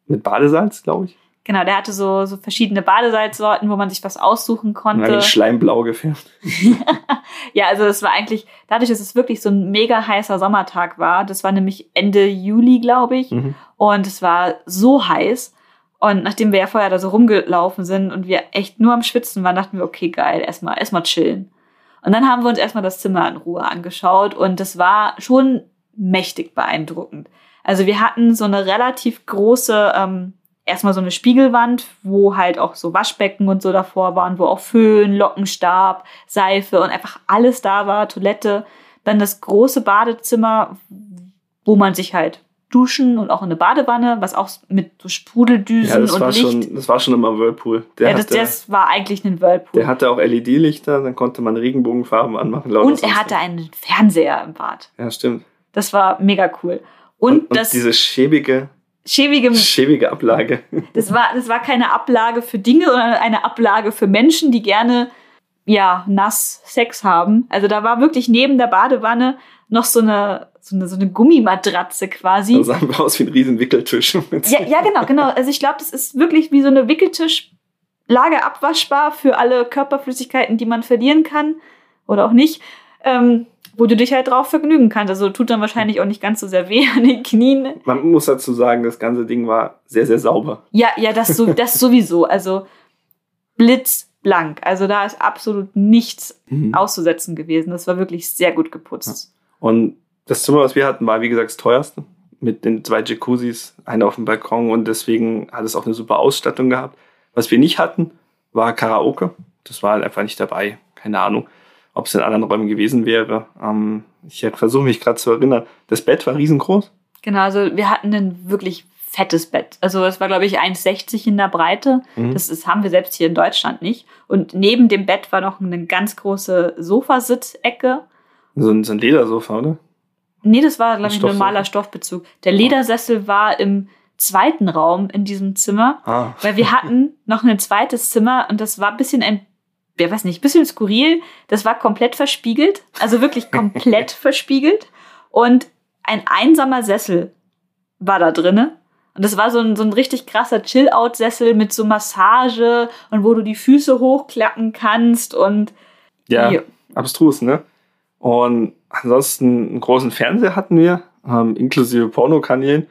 mit Badesalz, glaube ich. Genau, der hatte so, so verschiedene Badesalzsorten, wo man sich was aussuchen konnte. Ja, schleimblau gefärbt. [laughs] ja, also es war eigentlich, dadurch, dass es wirklich so ein mega heißer Sommertag war, das war nämlich Ende Juli, glaube ich, mhm. und es war so heiß. Und nachdem wir ja vorher da so rumgelaufen sind und wir echt nur am Schwitzen waren, dachten wir, okay, geil, erstmal, erstmal chillen. Und dann haben wir uns erstmal das Zimmer in Ruhe angeschaut und das war schon mächtig beeindruckend. Also wir hatten so eine relativ große, ähm, erstmal so eine Spiegelwand, wo halt auch so Waschbecken und so davor waren, wo auch Föhn, Lockenstab, Seife und einfach alles da war, Toilette. Dann das große Badezimmer, wo man sich halt duschen und auch in eine Badewanne, was auch mit so Sprudeldüsen ja, das und war Licht. Schon, das war schon immer Whirlpool. Der ja, das, hatte, das war eigentlich ein Whirlpool. Der hatte auch LED-Lichter, dann konnte man Regenbogenfarben anmachen. Und er hatte einen Fernseher im Bad. Ja, stimmt. Das war mega cool. Und, und, und das, diese schäbige, schäbige, schäbige Ablage. [laughs] Das war, das war keine Ablage für Dinge, sondern eine Ablage für Menschen, die gerne ja, nass Sex haben. Also da war wirklich neben der Badewanne noch so eine, so eine, so eine Gummimatratze quasi. Das sah aus wie ein riesen Wickeltisch. Ja, ja, genau, genau. Also ich glaube, das ist wirklich wie so eine Wickeltisch, lagerabwaschbar für alle Körperflüssigkeiten, die man verlieren kann oder auch nicht, ähm, wo du dich halt drauf vergnügen kannst. Also tut dann wahrscheinlich auch nicht ganz so sehr weh an den Knien. Man muss dazu sagen, das ganze Ding war sehr, sehr sauber. Ja, ja, das, so, das sowieso. Also blitzblank. Also da ist absolut nichts mhm. auszusetzen gewesen. Das war wirklich sehr gut geputzt. Und das Zimmer, was wir hatten, war wie gesagt das teuerste. Mit den zwei Jacuzzis, einer auf dem Balkon und deswegen hat es auch eine super Ausstattung gehabt. Was wir nicht hatten, war Karaoke. Das war halt einfach nicht dabei. Keine Ahnung, ob es in anderen Räumen gewesen wäre. Ähm, ich versuche mich gerade zu erinnern. Das Bett war riesengroß. Genau, also wir hatten ein wirklich fettes Bett. Also es war, glaube ich, 1,60 in der Breite. Mhm. Das ist, haben wir selbst hier in Deutschland nicht. Und neben dem Bett war noch eine ganz große Sofasitzecke so ein, so ein Ledersofa, oder? Nee, das war, glaube ich, ein normaler Stoffbezug. Der Ledersessel war im zweiten Raum in diesem Zimmer, ah. weil wir hatten [laughs] noch ein zweites Zimmer und das war ein bisschen ein, ja weiß nicht, ein bisschen skurril. Das war komplett verspiegelt, also wirklich [laughs] komplett verspiegelt und ein einsamer Sessel war da drinne. Und das war so ein, so ein richtig krasser Chill-Out-Sessel mit so Massage und wo du die Füße hochklappen kannst und ja, ja. abstrus, ne? Und ansonsten einen großen Fernseher hatten wir, ähm, inklusive Pornokanälen,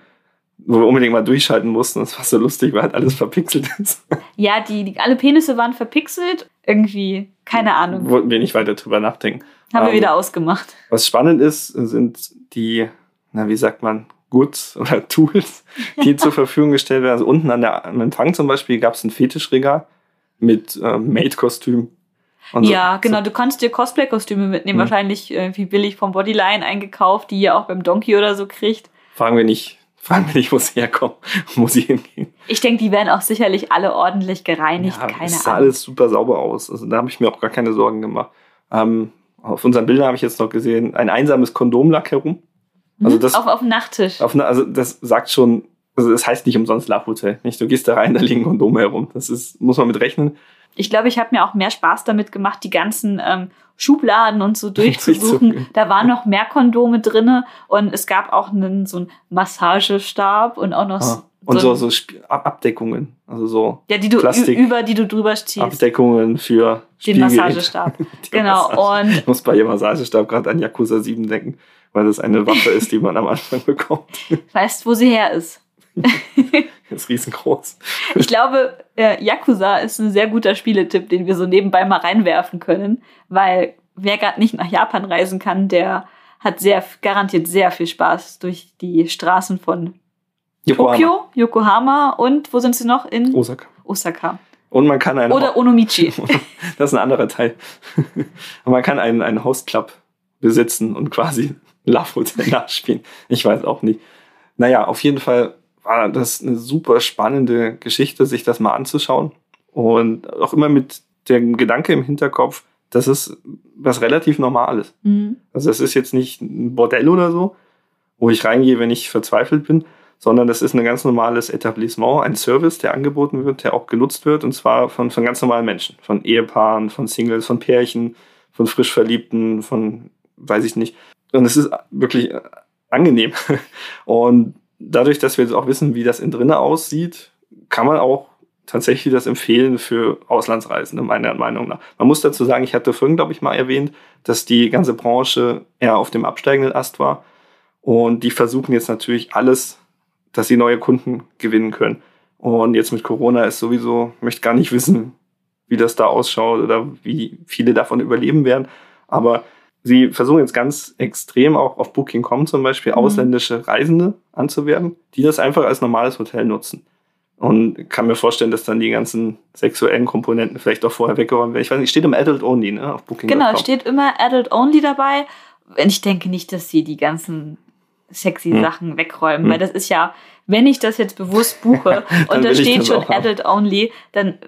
wo wir unbedingt mal durchschalten mussten. Das war so lustig, weil halt alles verpixelt ist. [laughs] Ja, die, die alle Penisse waren verpixelt. Irgendwie, keine Ahnung. Wollten wir nicht weiter drüber nachdenken. Haben ähm, wir wieder ausgemacht. Was spannend ist, sind die, na, wie sagt man, Goods oder [laughs] Tools, die zur Verfügung gestellt werden. Also unten an der, am Empfang zum Beispiel gab es ein Fetischregal mit äh, Maid-Kostüm so, ja, genau. Du kannst dir Cosplay-Kostüme mitnehmen, mhm. wahrscheinlich irgendwie billig vom Bodyline eingekauft, die ihr auch beim Donkey oder so kriegt. Fragen wir nicht. [laughs] Fragen wir nicht, wo sie herkommen, [laughs] wo sie hingehen. Ich denke, die werden auch sicherlich alle ordentlich gereinigt. Ja, keine es sah Ahnung. alles super sauber aus. Also da habe ich mir auch gar keine Sorgen gemacht. Ähm, auf unseren Bildern habe ich jetzt noch gesehen, ein einsames Kondom lag herum. Also mhm. das, auf, auf dem Nachttisch. Auf, also das sagt schon, also das heißt nicht umsonst Love Hotel. Nicht? Du gehst da rein, da liegen Kondome herum. Das ist, muss man mit rechnen ich glaube, ich habe mir auch mehr Spaß damit gemacht, die ganzen ähm, Schubladen und so [laughs] durchzusuchen. da waren noch mehr Kondome drinne und es gab auch einen so einen Massagestab und auch noch ah. Und so, so, so Abdeckungen, also so ja, die du Plastik über die du drüber ziehst. Abdeckungen für den Massagestab. [laughs] genau. Massage. Und ich muss bei ihrem Massagestab gerade an Yakuza 7 denken, weil das eine Waffe ist, die man am Anfang bekommt. [laughs] Weißt, wo sie her ist? [laughs] ist riesengroß. Ich glaube, äh, Yakuza ist ein sehr guter Spieletipp, den wir so nebenbei mal reinwerfen können, weil wer gerade nicht nach Japan reisen kann, der hat sehr garantiert sehr viel Spaß durch die Straßen von Yokohama. Tokio, Yokohama und wo sind sie noch? In Osaka. Osaka. Und man kann einen Oder Onomichi. [laughs] [laughs] das ist ein anderer Teil. Und man kann einen, einen Host Club besitzen und quasi Love Hotel nachspielen. Ich weiß auch nicht. Naja, auf jeden Fall war das eine super spannende Geschichte, sich das mal anzuschauen. Und auch immer mit dem Gedanke im Hinterkopf, das ist was relativ Normales. Mhm. Also es ist jetzt nicht ein Bordell oder so, wo ich reingehe, wenn ich verzweifelt bin, sondern das ist ein ganz normales Etablissement, ein Service, der angeboten wird, der auch genutzt wird, und zwar von, von ganz normalen Menschen, von Ehepaaren, von Singles, von Pärchen, von frisch Verliebten, von weiß ich nicht. Und es ist wirklich angenehm. [laughs] Und dadurch, dass wir jetzt auch wissen, wie das in drinnen aussieht, kann man auch tatsächlich das empfehlen für Auslandsreisende, meiner Meinung nach. Man muss dazu sagen, ich hatte vorhin, glaube ich, mal erwähnt, dass die ganze Branche eher auf dem absteigenden Ast war. Und die versuchen jetzt natürlich alles, dass sie neue Kunden gewinnen können. Und jetzt mit Corona ist sowieso, möchte gar nicht wissen, wie das da ausschaut oder wie viele davon überleben werden. Aber sie versuchen jetzt ganz extrem auch auf Booking.com zum Beispiel mhm. ausländische Reisende anzuwerben, die das einfach als normales Hotel nutzen. Und kann mir vorstellen, dass dann die ganzen sexuellen Komponenten vielleicht auch vorher weggeräumt werden. Ich weiß nicht, steht im Adult Only, ne? Auf Booking. Genau, steht immer Adult Only dabei. Und ich denke nicht, dass sie die ganzen sexy hm. Sachen wegräumen, hm. weil das ist ja, wenn ich das jetzt bewusst buche [laughs] und da steht schon Adult Only, dann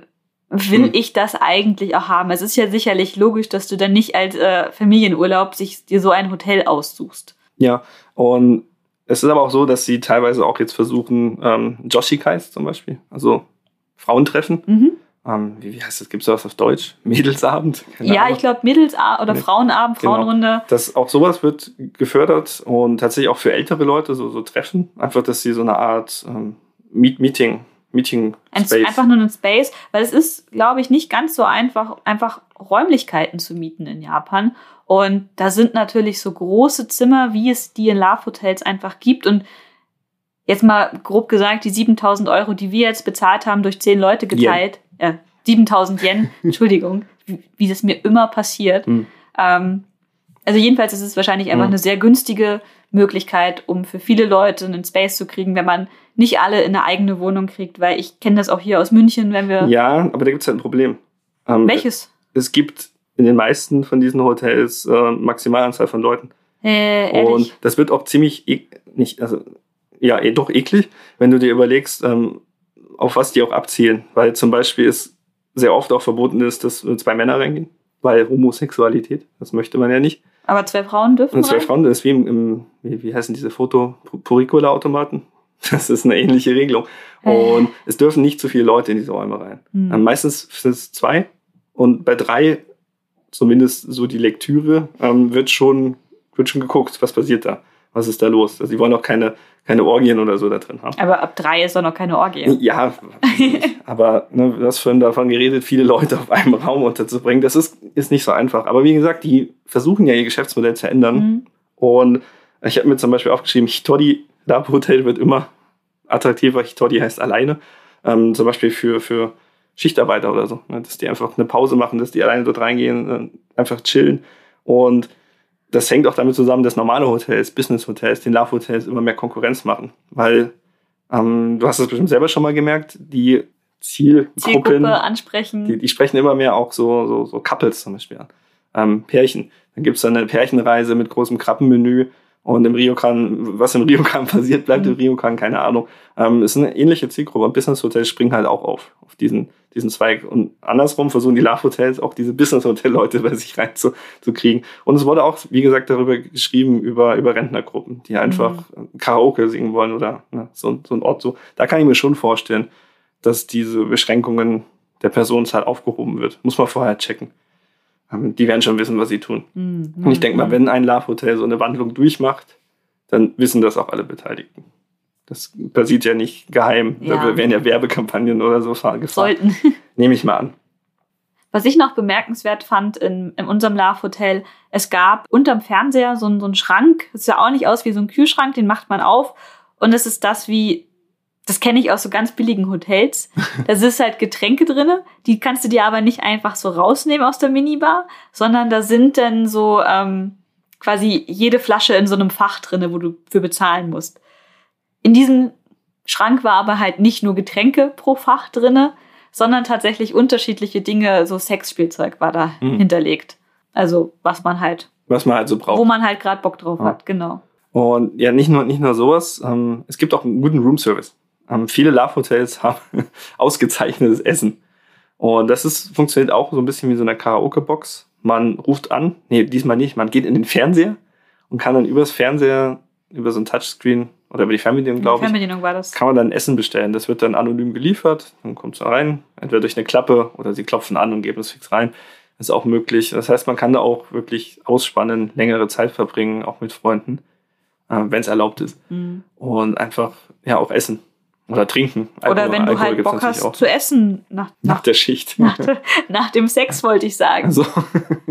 will hm. ich das eigentlich auch haben. Es ist ja sicherlich logisch, dass du dann nicht als äh, Familienurlaub sich dir so ein Hotel aussuchst. Ja, und es ist aber auch so, dass sie teilweise auch jetzt versuchen, ähm, Joshikais zum Beispiel, also Frauentreffen. Mhm. Ähm, wie, wie heißt das? Gibt es das auf Deutsch? Mädelsabend? [laughs] Keine ja, Ahnung. ich glaube Mädelsabend oder nee. Frauenabend, genau. Frauenrunde. Genau. Das, auch sowas wird gefördert und tatsächlich auch für ältere Leute so, so Treffen. Einfach, dass sie so eine Art ähm, Meet Meeting Space. Ein, einfach nur ein Space, weil es ist, glaube ich, nicht ganz so einfach, einfach Räumlichkeiten zu mieten in Japan. Und da sind natürlich so große Zimmer, wie es die in Love Hotels einfach gibt. Und jetzt mal grob gesagt, die 7000 Euro, die wir jetzt bezahlt haben, durch zehn Leute geteilt, Yen. äh, 7000 Yen, Entschuldigung, wie, wie, das mir immer passiert. Hm. Ähm, also jedenfalls ist es wahrscheinlich einfach hm. eine sehr günstige Möglichkeit, um für viele Leute einen Space zu kriegen, wenn man nicht alle in eine eigene Wohnung kriegt, weil ich kenne das auch hier aus München, wenn wir. Ja, aber da gibt es halt ein Problem. Ähm, Welches? Es gibt in den meisten von diesen Hotels äh, Maximalanzahl von Leuten. Äh, und das wird auch ziemlich e nicht, also ja, eh, doch eklig, wenn du dir überlegst, ähm, auf was die auch abzielen. Weil zum Beispiel es sehr oft auch verboten ist, dass zwei Männer reingehen, weil Homosexualität, das möchte man ja nicht. Aber zwei Frauen dürfen. Und zwei rein? Frauen, das ist wie im, im wie, wie heißen diese Foto, Puricola-Automaten? [laughs] Das ist eine ähnliche Regelung. Und äh. es dürfen nicht zu viele Leute in diese Räume rein. Mhm. Meistens sind es zwei. Und bei drei zumindest so die Lektüre, ähm, wird, schon, wird schon geguckt, was passiert da, was ist da los. Also die wollen auch keine, keine Orgien oder so da drin haben. Aber ab drei ist doch noch keine Orgie. Ja, [laughs] aber ne, du hast vorhin davon geredet, viele Leute auf einem Raum unterzubringen. Das ist, ist nicht so einfach. Aber wie gesagt, die versuchen ja ihr Geschäftsmodell zu ändern. Mhm. Und ich habe mir zum Beispiel aufgeschrieben, Hitori Lab Hotel wird immer attraktiver. Hitori heißt alleine. Ähm, zum Beispiel für, für Schichtarbeiter oder so. Ne? Dass die einfach eine Pause machen, dass die alleine dort reingehen, äh, einfach chillen. Und das hängt auch damit zusammen, dass normale Hotels, Business-Hotels, den Love-Hotels immer mehr Konkurrenz machen. Weil, ähm, du hast es bestimmt selber schon mal gemerkt, die Zielgruppen, Zielgruppe ansprechen. Die, die, sprechen immer mehr auch so, so, so Couples zum Beispiel an. Ähm, Pärchen. Dann gibt es eine Pärchenreise mit großem Krabbenmenü und im Ryokan, was im Ryokan [laughs] passiert, bleibt mhm. im Ryokan, keine Ahnung. Ähm, ist eine ähnliche Zielgruppe. Und Business Hotels springen halt auch auf, auf diesen, diesen Zweig. Und andersrum versuchen die Love Hotels auch diese Business Hotel Leute [laughs] bei sich reinzukriegen. Und es wurde auch, wie gesagt, darüber geschrieben, über, über Rentnergruppen, die einfach mhm. Karaoke singen wollen oder ne, so, so ein Ort so. Da kann ich mir schon vorstellen, dass diese Beschränkungen der Personenzahl aufgehoben wird. Muss man vorher checken. Ähm, die werden schon wissen, was sie tun. Mhm. Und ich denke mal, wenn ein Love Hotel so eine Wandlung durchmacht, dann wissen das auch alle Beteiligten. Das passiert ja nicht geheim. Ja. Da werden ja Werbekampagnen oder so gefahren. Sollten. [laughs] Nehme ich mal an. Was ich noch bemerkenswert fand in, in unserem Love Hotel, es gab unterm Fernseher so, so einen Schrank. Das sah auch nicht aus wie so ein Kühlschrank, den macht man auf. Und es ist das wie das kenne ich aus so ganz billigen Hotels. Da sind halt Getränke drinne, die kannst du dir aber nicht einfach so rausnehmen aus der Minibar, sondern da sind dann so ähm, quasi jede Flasche in so einem Fach drinne, wo du für bezahlen musst. In diesem Schrank war aber halt nicht nur Getränke pro Fach drinne, sondern tatsächlich unterschiedliche Dinge, so Sexspielzeug war da mhm. hinterlegt. Also was man halt. Was man halt so braucht. Wo man halt gerade Bock drauf ja. hat, genau. Und ja, nicht nur, nicht nur sowas, ähm, es gibt auch einen guten Roomservice. Ähm, viele Love-Hotels [laughs] haben ausgezeichnetes Essen. Und das ist, funktioniert auch so ein bisschen wie so eine Karaoke-Box. Man ruft an, nee, diesmal nicht, man geht in den Fernseher und kann dann übers Fernseher, über so ein Touchscreen oder über die Fernbedienung, glaube ich, Fernbedienung war das. kann man dann Essen bestellen. Das wird dann anonym geliefert, dann kommt es rein, entweder durch eine Klappe oder sie klopfen an und geben es fix rein. Das ist auch möglich. Das heißt, man kann da auch wirklich ausspannen, längere Zeit verbringen, auch mit Freunden, äh, wenn es erlaubt ist. Mhm. Und einfach, ja, auch essen. Oder trinken. Oder Alkohol, wenn du halt Bock hast zu essen. Nach, nach, nach der Schicht. [laughs] Nach, de, nach, dem Sex wollte ich sagen. Also.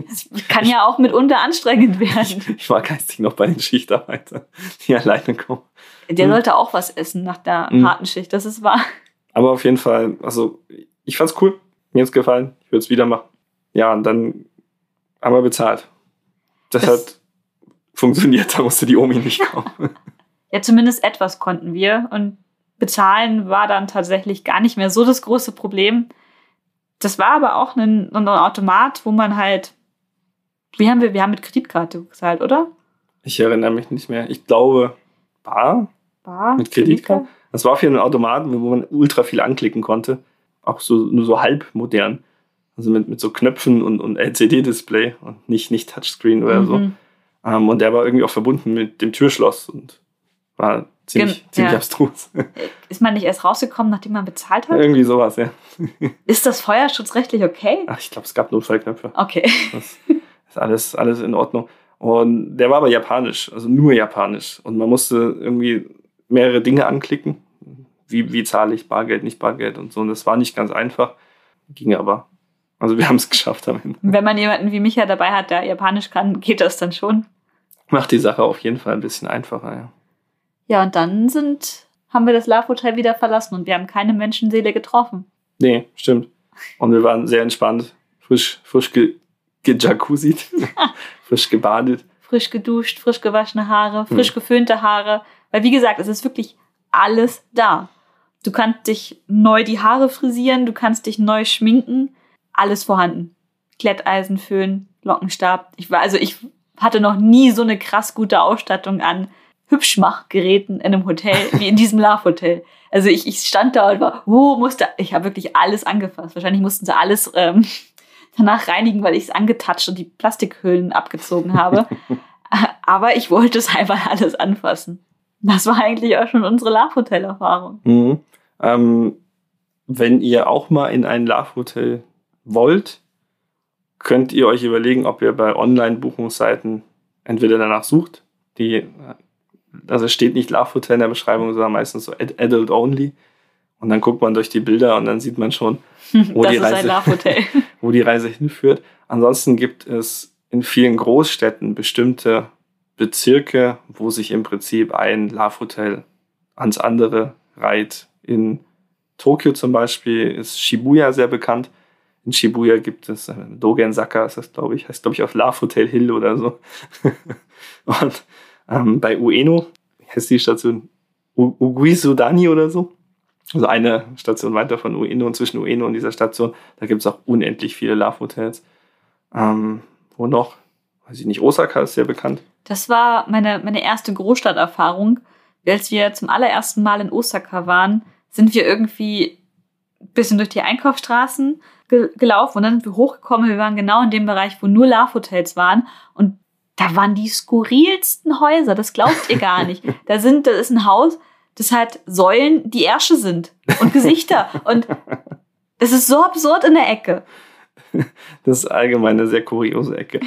Das kann ja auch mitunter anstrengend werden. Ich war geistig noch bei den Schichtarbeitern, die alleine kommen. Der hm. sollte auch was essen nach der hm. harten Schicht, das ist wahr. Aber auf jeden Fall, also ich fand's cool. Mir hat's gefallen. Ich würde es wieder machen. Ja, und dann haben wir bezahlt. Das, das hat funktioniert, da musste die Omi nicht kommen. [laughs] ja, zumindest etwas konnten wir. Und bezahlen war dann tatsächlich gar nicht mehr so das große Problem. Das war aber auch ein, ein Automat, wo man halt. Wie haben wir? Wir haben mit Kreditkarte gezahlt, oder? Ich erinnere mich nicht mehr. Ich glaube, Bar. Bar. Mit Kreditkarte. Das war für einen Automaten, wo man ultra viel anklicken konnte. Auch so, nur so halb modern. Also mit, mit so Knöpfen und, und LCD-Display und nicht, nicht Touchscreen oder mhm. so. Ähm, und der war irgendwie auch verbunden mit dem Türschloss und war ziemlich, Gen ziemlich ja. abstrus. Ist man nicht erst rausgekommen, nachdem man bezahlt hat? Irgendwie sowas, ja. [laughs] Ist das feuerschutzrechtlich okay? Ach, ich glaube, es gab Notfallknöpfe. Okay. Das ist alles, alles in Ordnung. Und der war aber japanisch, also nur japanisch. Und man musste irgendwie mehrere Dinge anklicken. Wie, wie zahle ich Bargeld, nicht Bargeld und so. Und das war nicht ganz einfach. Ging aber. Also wir haben es geschafft am Ende. Wenn man jemanden wie Micha dabei hat, der Japanisch kann, geht das dann schon. Macht die Sache auf jeden Fall ein bisschen einfacher, ja. Ja, und dann sind, haben wir das Love Hotel wieder verlassen und wir haben keine Menschenseele getroffen. Nee, stimmt. Und wir waren sehr entspannt, frisch, frisch ge, [laughs] frisch gebadet. Frisch geduscht, frisch gewaschene Haare, frisch hm. geföhnte Haare. Weil wie gesagt, es ist wirklich alles da. Du kannst dich neu die Haare frisieren, du kannst dich neu schminken, alles vorhanden. Kletteisen, Föhn, Lockenstab. Ich war, also ich hatte noch nie so eine krass gute Ausstattung an Hübschmachgeräten in einem Hotel wie in diesem Love Hotel. Also ich, ich stand da und war, wo musste, ich habe wirklich alles angefasst. Wahrscheinlich mussten sie alles ähm, [laughs] danach reinigen, weil ich es angetatscht und die Plastikhüllen abgezogen habe. [laughs] Aber ich wollte es einfach alles anfassen. Das war eigentlich auch schon unsere Love Hotel Erfahrung. Mhm. Ähm, wenn ihr auch mal in ein Love Hotel wollt, könnt ihr euch überlegen, ob ihr bei Online-Buchungsseiten entweder danach sucht, die also es steht nicht Love Hotel in der Beschreibung, sondern meistens so Adult Only. Und dann guckt man durch die Bilder und dann sieht man schon, [laughs] wo, die Reise, [laughs] wo die Reise hinführt. Ansonsten gibt es in vielen Großstädten bestimmte Bezirke, wo sich im Prinzip ein Love Hotel ans andere reiht. In Tokio zum Beispiel ist Shibuya sehr bekannt. In Shibuya gibt es äh, Dogensaka, ist das glaube ich, heißt glaube ich auf Love Hotel Hill oder so. [laughs] und ähm, bei Ueno, heißt die Station? U Uguisudani oder so. Also eine Station weiter von Ueno und zwischen Ueno und dieser Station, da gibt es auch unendlich viele Love Hotels. Ähm, wo noch? Weiß ich nicht, Osaka ist sehr bekannt. Das war meine, meine erste Großstadterfahrung. Als wir zum allerersten Mal in Osaka waren, sind wir irgendwie ein bisschen durch die Einkaufsstraßen ge gelaufen und dann sind wir hochgekommen. Wir waren genau in dem Bereich, wo nur Love Hotels waren. Und da waren die skurrilsten Häuser, das glaubt ihr gar nicht. Da sind, da ist ein Haus, das hat Säulen, die Ärsche sind und Gesichter und das ist so absurd in der Ecke. Das ist allgemein eine sehr kuriose Ecke.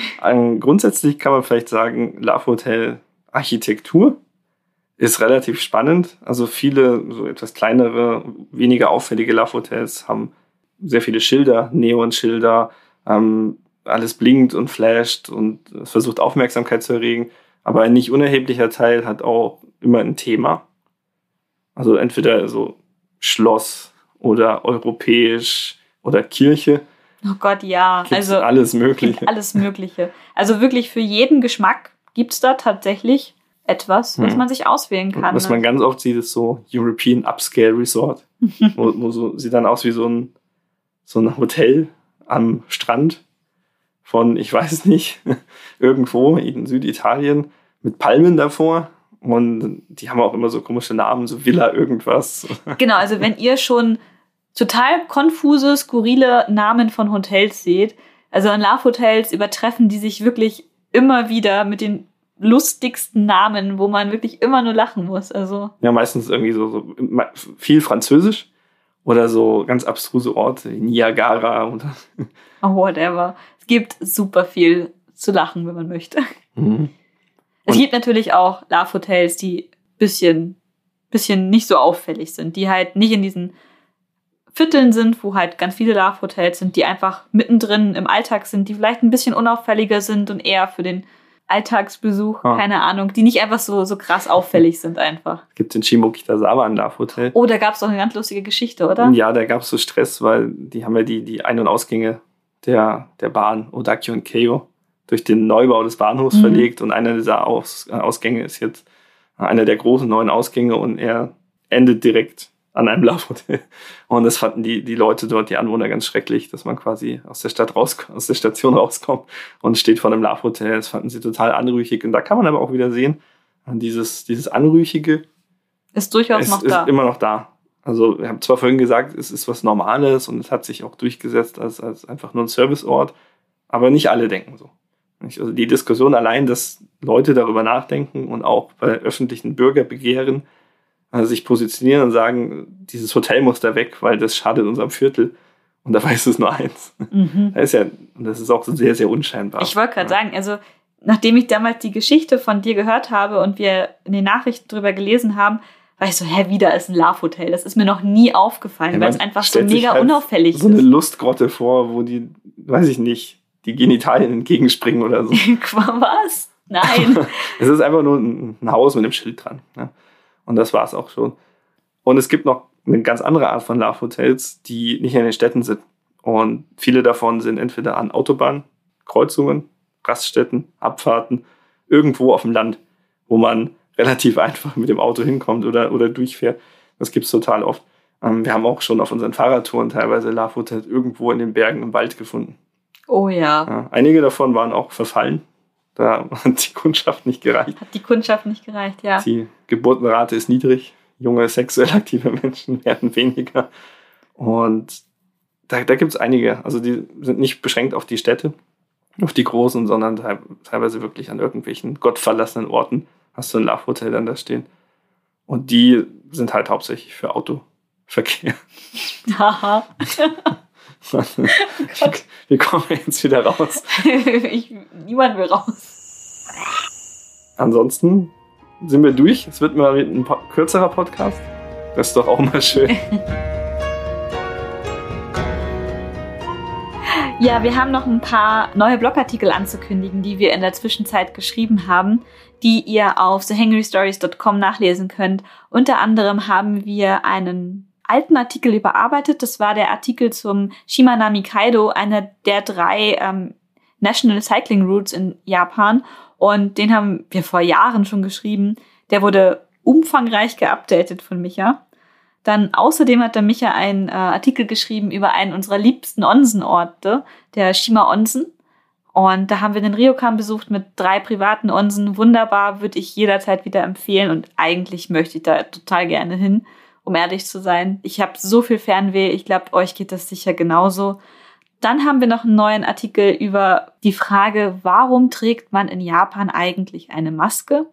Grundsätzlich kann man vielleicht sagen, Love Hotel Architektur ist relativ spannend. Also viele so etwas kleinere, weniger auffällige Love Hotels haben sehr viele Schilder, Neonschilder, ähm, alles blinkt und flasht und versucht Aufmerksamkeit zu erregen. Aber ein nicht unerheblicher Teil hat auch immer ein Thema. Also entweder so Schloss oder europäisch oder Kirche. Oh Gott, ja. Gibt's also alles Mögliche. [laughs] Alles Mögliche. Also wirklich für jeden Geschmack gibt es da tatsächlich etwas, was hm. man sich auswählen kann. Was man ganz oft sieht, ist so European Upscale Resort, [laughs] wo, wo so, sieht dann aus wie so ein, so ein Hotel am Strand von, ich weiß [laughs] nicht, irgendwo in Süditalien mit Palmen davor. Und die haben auch immer so komische Namen, so Villa irgendwas. [laughs] Genau, also wenn ihr schon total konfuse, skurrile Namen von Hotels seht, also an Love Hotels übertreffen die sich wirklich immer wieder mit den lustigsten Namen, wo man wirklich immer nur lachen muss. Also ja, meistens irgendwie so, so viel Französisch oder so ganz abstruse Orte, Niagara oder oh, whatever. Es gibt super viel zu lachen, wenn man möchte. Mhm. Es gibt natürlich auch Love Hotels, die bisschen bisschen nicht so auffällig sind, die halt nicht in diesen Vierteln sind, wo halt ganz viele Love Hotels sind, die einfach mittendrin im Alltag sind, die vielleicht ein bisschen unauffälliger sind und eher für den Alltagsbesuch, ah. keine Ahnung, die nicht einfach so, so krass auffällig sind einfach. Es gibt in Shimokitazawa ein Love Hotel. Oh, da gab es doch eine ganz lustige Geschichte, oder? Ja, da gab es so Stress, weil die haben ja die, die Ein- und Ausgänge der, der Bahn Odakyo und Keio durch den Neubau des Bahnhofs mhm. verlegt und einer dieser Aus, äh, Ausgänge ist jetzt einer der großen neuen Ausgänge und er endet direkt an einem [laughs] Love Hotel. Und das fanden die, die Leute dort, die Anwohner, ganz schrecklich, dass man quasi aus der Stadt raus, aus der Station rauskommt und steht vor einem Love Hotel. Das fanden sie total anrüchig. Und da kann man aber auch wieder sehen, dieses, dieses Anrüchige ist durchaus noch ist da. immer noch da. Also, wir haben zwar vorhin gesagt, es ist was Normales und es hat sich auch durchgesetzt als, als einfach nur ein Serviceort, aber nicht alle denken so. Also die Diskussion allein, dass Leute darüber nachdenken und auch bei öffentlichen Bürgerbegehren also sich positionieren und sagen, dieses Hotel muss da weg, weil das schadet unserem Viertel. Und dabei [laughs] ist es nur eins. Mhm. Das ist ja, das ist auch so sehr, sehr unscheinbar. Ich wollte gerade ja. sagen, also nachdem ich damals die Geschichte von dir gehört habe und wir in den Nachrichten drüber gelesen haben, war ich so, hä, wieder ist ein Love Hotel. Das ist mir noch nie aufgefallen, ja, weil es einfach so mega halt unauffällig so ist. So eine Lustgrotte vor, wo die, weiß ich nicht, die Genitalien entgegenspringen oder so. [laughs] Was? Nein. [laughs] es ist einfach nur ein Haus mit einem Schild dran. Ja. Und das war es auch schon. Und es gibt noch eine ganz andere Art von Love Hotels, die nicht in den Städten sind. Und viele davon sind entweder an Autobahnkreuzungen, Raststätten, Abfahrten, irgendwo auf dem Land, wo man relativ einfach mit dem Auto hinkommt oder, oder durchfährt. Das gibt es total oft. Ähm, wir haben auch schon auf unseren Fahrradtouren teilweise Hotels irgendwo in den Bergen im Wald gefunden. Oh ja. ja. Einige davon waren auch verfallen. Da hat die Kundschaft nicht gereicht. Hat die Kundschaft nicht gereicht, ja. Die Geburtenrate ist niedrig. Junge, sexuell aktive [laughs] Menschen werden weniger. Und da, da gibt es einige. Also die sind nicht beschränkt auf die Städte, auf die großen, sondern teilweise wirklich an irgendwelchen gottverlassenen Orten hast du ein Love Hotel dann da stehen. Und die sind halt hauptsächlich für Autoverkehr. Haha. [laughs] oh Wie kommen wir jetzt wieder raus? [laughs] ich, niemand will raus. Ansonsten sind wir durch. Es wird mal ein kürzerer Podcast. Das ist doch auch mal schön. [laughs] Ja, wir haben noch ein paar neue Blogartikel anzukündigen, die wir in der Zwischenzeit geschrieben haben, die ihr auf thehenrystories.com nachlesen könnt. Unter anderem haben wir einen alten Artikel überarbeitet. Das war der Artikel zum Shimanami Kaido, einer der drei ähm, National Cycling Routes in Japan. Und den haben wir vor Jahren schon geschrieben. Der wurde umfangreich geupdatet von Micha. Dann außerdem hat der Micha einen äh, Artikel geschrieben über einen unserer liebsten Onsenorte, der Shima Onsen. Und da haben wir den Ryokan besucht mit drei privaten Onsen. Wunderbar, würde ich jederzeit wieder empfehlen und eigentlich möchte ich da total gerne hin um ehrlich zu sein. Ich habe so viel Fernweh, ich glaube, euch geht das sicher genauso. Dann haben wir noch einen neuen Artikel über die Frage, warum trägt man in Japan eigentlich eine Maske?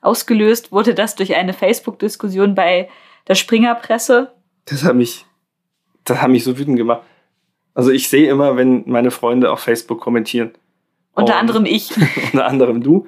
Ausgelöst wurde das durch eine Facebook-Diskussion bei der Springerpresse. Das hat mich, das hat mich so wütend gemacht. Also ich sehe immer, wenn meine Freunde auf Facebook kommentieren. Unter anderem ich. [laughs] unter anderem du.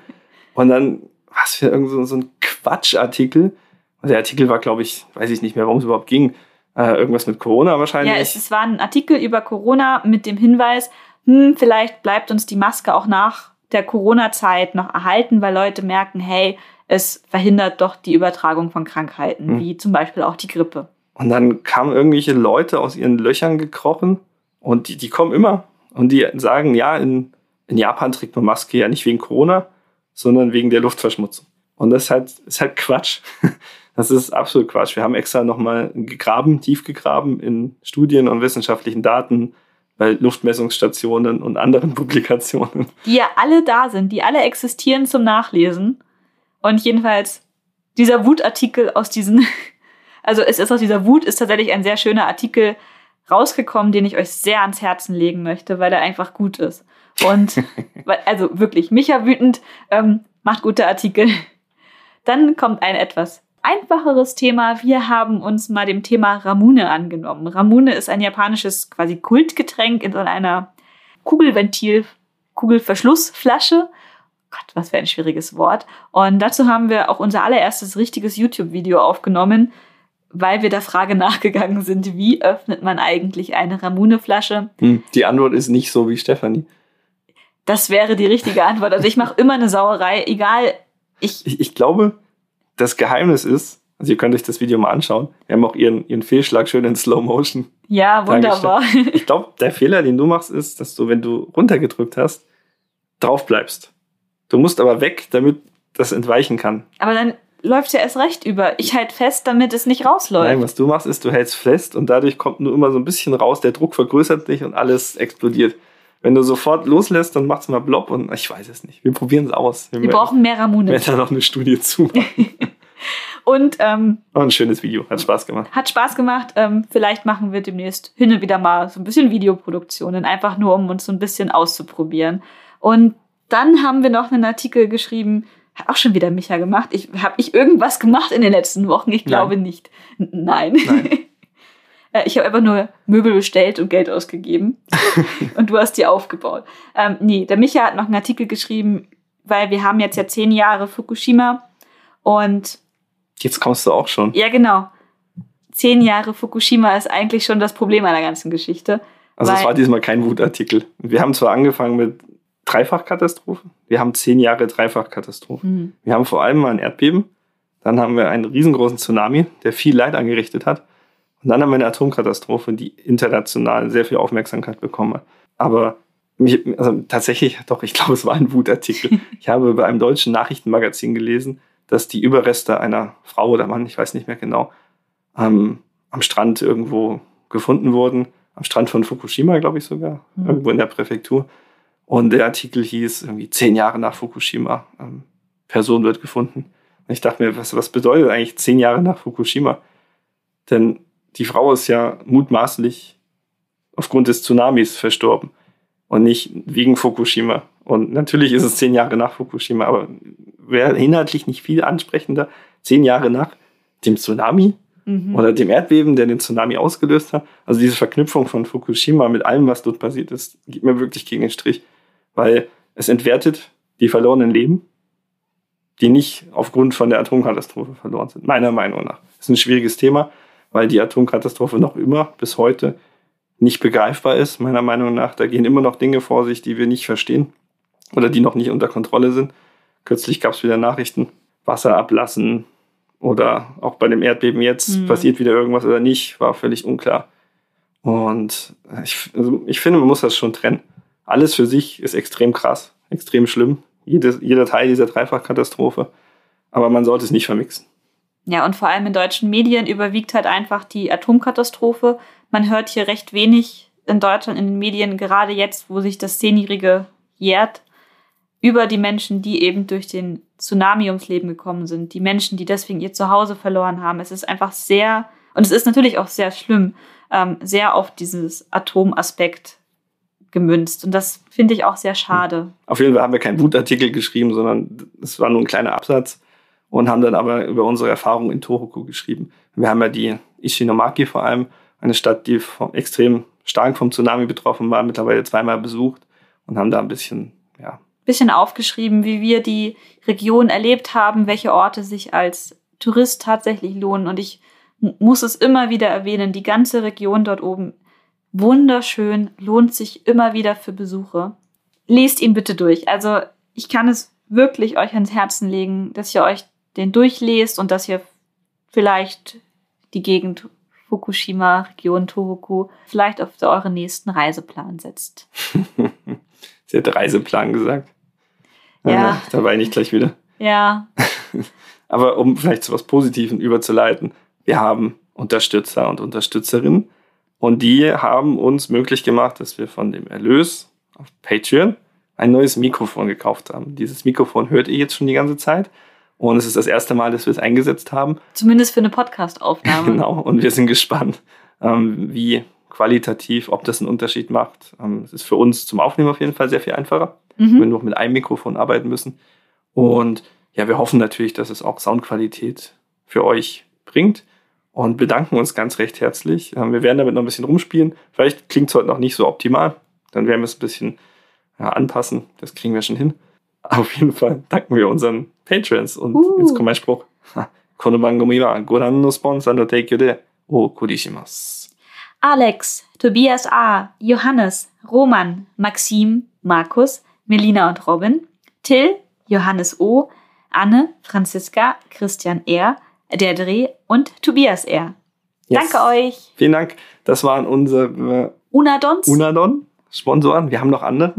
Und dann, was für irgend so, so ein Quatschartikel, der Artikel war, glaube ich, weiß ich nicht mehr, worum es überhaupt ging. Äh, irgendwas mit Corona wahrscheinlich. Ja, es, es, war ein Artikel über Corona mit dem Hinweis, hm, vielleicht bleibt uns die Maske auch nach der Corona-Zeit noch erhalten, weil Leute merken, hey, es verhindert doch die Übertragung von Krankheiten, hm. wie zum Beispiel auch die Grippe. Und dann kamen irgendwelche Leute aus ihren Löchern gekrochen und die, die kommen immer und die sagen, ja, in, in Japan trägt man Maske ja nicht wegen Corona, sondern wegen der Luftverschmutzung. Und das ist halt, ist halt Quatsch. [laughs] Das ist absolut Quatsch. Wir haben extra nochmal gegraben, tief gegraben in Studien und wissenschaftlichen Daten bei Luftmessungsstationen und anderen [laughs] Publikationen. Die ja alle da sind, die alle existieren zum Nachlesen. Und jedenfalls dieser Wutartikel aus diesen, [laughs] also es ist aus dieser Wut, ist tatsächlich ein sehr schöner Artikel rausgekommen, den ich euch sehr ans Herzen legen möchte, weil er einfach gut ist. Und [laughs] also wirklich, Micha wütend ähm, macht gute Artikel. [laughs] Dann kommt ein etwas einfacheres Thema. Wir haben uns mal dem Thema Ramune angenommen. Ramune ist ein japanisches quasi Kultgetränk in so einer Kugelventil, Kugelverschlussflasche. Gott, was für ein schwieriges Wort. Und dazu haben wir auch unser allererstes richtiges YouTube-Video aufgenommen, weil wir der Frage [laughs] nachgegangen sind, wie öffnet man eigentlich eine Ramune-Flasche? Hm, die Antwort ist nicht so wie Stefanie. Das wäre die richtige Antwort. Also ich mache immer eine Sauerei, egal ich, ich, ich glaube, das Geheimnis ist, also ihr könnt euch das Video mal anschauen. Wir haben auch ihren, ihren Fehlschlag schön in Slow Motion. Ja, wunderbar. Ich glaube, der Fehler, den du machst, ist, dass du, wenn du runtergedrückt hast, drauf bleibst. Du musst aber weg, damit das entweichen kann. Aber dann läuft ja erst recht über. Ich halte fest, damit es nicht rausläuft. Nein, was du machst, ist, du hältst fest und dadurch kommt nur immer so ein bisschen raus, der Druck vergrößert dich und alles explodiert. Wenn du sofort loslässt, dann macht es mal Blob und ich weiß es nicht. Wir probieren es aus. Wir, wir brauchen mehr Ramune. Wir da noch eine Studie zu [laughs] und ähm, oh, ein schönes Video, hat Spaß gemacht. Hat Spaß gemacht. Ähm, vielleicht machen wir demnächst hin und wieder mal so ein bisschen Videoproduktionen, einfach nur um uns so ein bisschen auszuprobieren. Und dann haben wir noch einen Artikel geschrieben, hat auch schon wieder Micha gemacht. Ich habe ich irgendwas gemacht in den letzten Wochen? Ich glaube Nein. nicht. Nein. Nein. [laughs] Äh, ich habe einfach nur Möbel bestellt und Geld ausgegeben. [laughs] und du hast die aufgebaut. Ähm, nee, der Micha hat noch einen Artikel geschrieben, weil wir haben jetzt ja zehn Jahre Fukushima und jetzt kommst du auch schon. Ja, genau. Zehn Jahre Fukushima ist eigentlich schon das Problem einer ganzen Geschichte. Also es war diesmal kein Wutartikel. Wir haben zwar angefangen mit Dreifachkatastrophen, wir haben zehn Jahre Dreifachkatastrophen. Mhm. Wir haben vor allem mal ein Erdbeben, dann haben wir einen riesengroßen Tsunami, der viel Leid angerichtet hat. Und dann haben wir eine Atomkatastrophe, die international sehr viel Aufmerksamkeit bekommen hat. Aber mich, also tatsächlich, doch, ich glaube, es war ein Wutartikel. [laughs] ich habe bei einem deutschen Nachrichtenmagazin gelesen, dass die Überreste einer Frau oder Mann, ich weiß nicht mehr genau, ähm, am Strand irgendwo gefunden wurden. Am Strand von Fukushima, glaube ich sogar, mhm. irgendwo in der Präfektur. Und der Artikel hieß irgendwie zehn Jahre nach Fukushima, ähm, Person wird gefunden. Und ich dachte mir, was, was bedeutet eigentlich zehn Jahre nach Fukushima? Denn die Frau ist ja mutmaßlich aufgrund des Tsunamis verstorben und nicht wegen Fukushima. Und natürlich ist es zehn Jahre nach Fukushima, aber wäre inhaltlich nicht viel ansprechender. Zehn Jahre nach dem Tsunami mhm. oder dem Erdbeben, der den Tsunami ausgelöst hat. Also diese Verknüpfung von Fukushima mit allem, was dort passiert ist, geht mir wirklich gegen den Strich, weil es entwertet die verlorenen Leben, die nicht aufgrund von der Atomkatastrophe verloren sind, meiner Meinung nach. Das ist ein schwieriges Thema, weil die Atomkatastrophe noch immer bis heute nicht begreifbar ist, meiner Meinung nach. Da gehen immer noch Dinge vor sich, die wir nicht verstehen oder die noch nicht unter Kontrolle sind. Kürzlich gab es wieder Nachrichten, Wasser ablassen oder auch bei dem Erdbeben jetzt mhm. passiert wieder irgendwas oder nicht, war völlig unklar. Und ich, also ich finde, man muss das schon trennen. Alles für sich ist extrem krass, extrem schlimm. Jede, jeder Teil dieser Dreifachkatastrophe. Aber man sollte es nicht vermixen. Ja, und vor allem in deutschen Medien überwiegt halt einfach die Atomkatastrophe. Man hört hier recht wenig in Deutschland in den Medien, gerade jetzt, wo sich das Zehnjährige jährt, über die Menschen, die eben durch den Tsunami ums Leben gekommen sind, die Menschen, die deswegen ihr Zuhause verloren haben. Es ist einfach sehr, und es ist natürlich auch sehr schlimm, ähm, sehr auf dieses Atomaspekt gemünzt. Und das finde ich auch sehr schade. Auf jeden Fall haben wir keinen Wutartikel geschrieben, sondern es war nur ein kleiner Absatz und haben dann aber über unsere Erfahrungen in Tohoku geschrieben. Wir haben ja die Ishinomaki vor allem, eine Stadt, die vom, extrem stark vom Tsunami betroffen war, mittlerweile zweimal besucht und haben da ein bisschen, ja, bisschen aufgeschrieben, wie wir die Region erlebt haben, welche Orte sich als Tourist tatsächlich lohnen. Und ich muss es immer wieder erwähnen, die ganze Region dort oben, wunderschön, lohnt sich immer wieder für Besuche. Lest ihn bitte durch. Also ich kann es wirklich euch ans Herzen legen, dass ihr euch den durchlest und dass ihr vielleicht die Gegend Fukushima, Region Tohoku, vielleicht auf euren nächsten Reiseplan setzt. [laughs] Sie hat Reiseplan gesagt. Ja. ja. Da war ich nicht gleich wieder. Ja. [laughs] Aber um vielleicht zu was Positiven überzuleiten, wir haben Unterstützer und Unterstützerinnen und die haben uns möglich gemacht, dass wir von dem Erlös auf Patreon ein neues Mikrofon gekauft haben. Dieses Mikrofon hört ihr jetzt schon die ganze Zeit. Und es ist das erste Mal, dass wir es eingesetzt haben. Zumindest für eine Podcast-Aufnahme. [laughs] genau. Und wir sind gespannt, ähm, wie qualitativ, ob das einen Unterschied macht. Ähm, es ist für uns zum Aufnehmen auf jeden Fall sehr viel einfacher, mhm. wenn wir nur mit einem Mikrofon arbeiten müssen. Und ja, wir hoffen natürlich, dass es auch Soundqualität für euch bringt und bedanken uns ganz recht herzlich. Ähm, wir werden damit noch ein bisschen rumspielen. Vielleicht klingt es heute noch nicht so optimal. Dann werden wir es ein bisschen ja, anpassen. Das kriegen wir schon hin. [laughs] Auf jeden Fall danken wir unseren Patrons. Und uh. jetzt kommt mein Spruch. [laughs] Alex, Tobias A., Johannes, Roman, Maxim, Markus, Melina und Robin, Till, Johannes O., Anne, Franziska, Christian R., der Dreh und Tobias R. Yes. Danke euch. Vielen Dank. Das waren unsere Unadons. Unadon Sponsoren. Wir haben noch andere.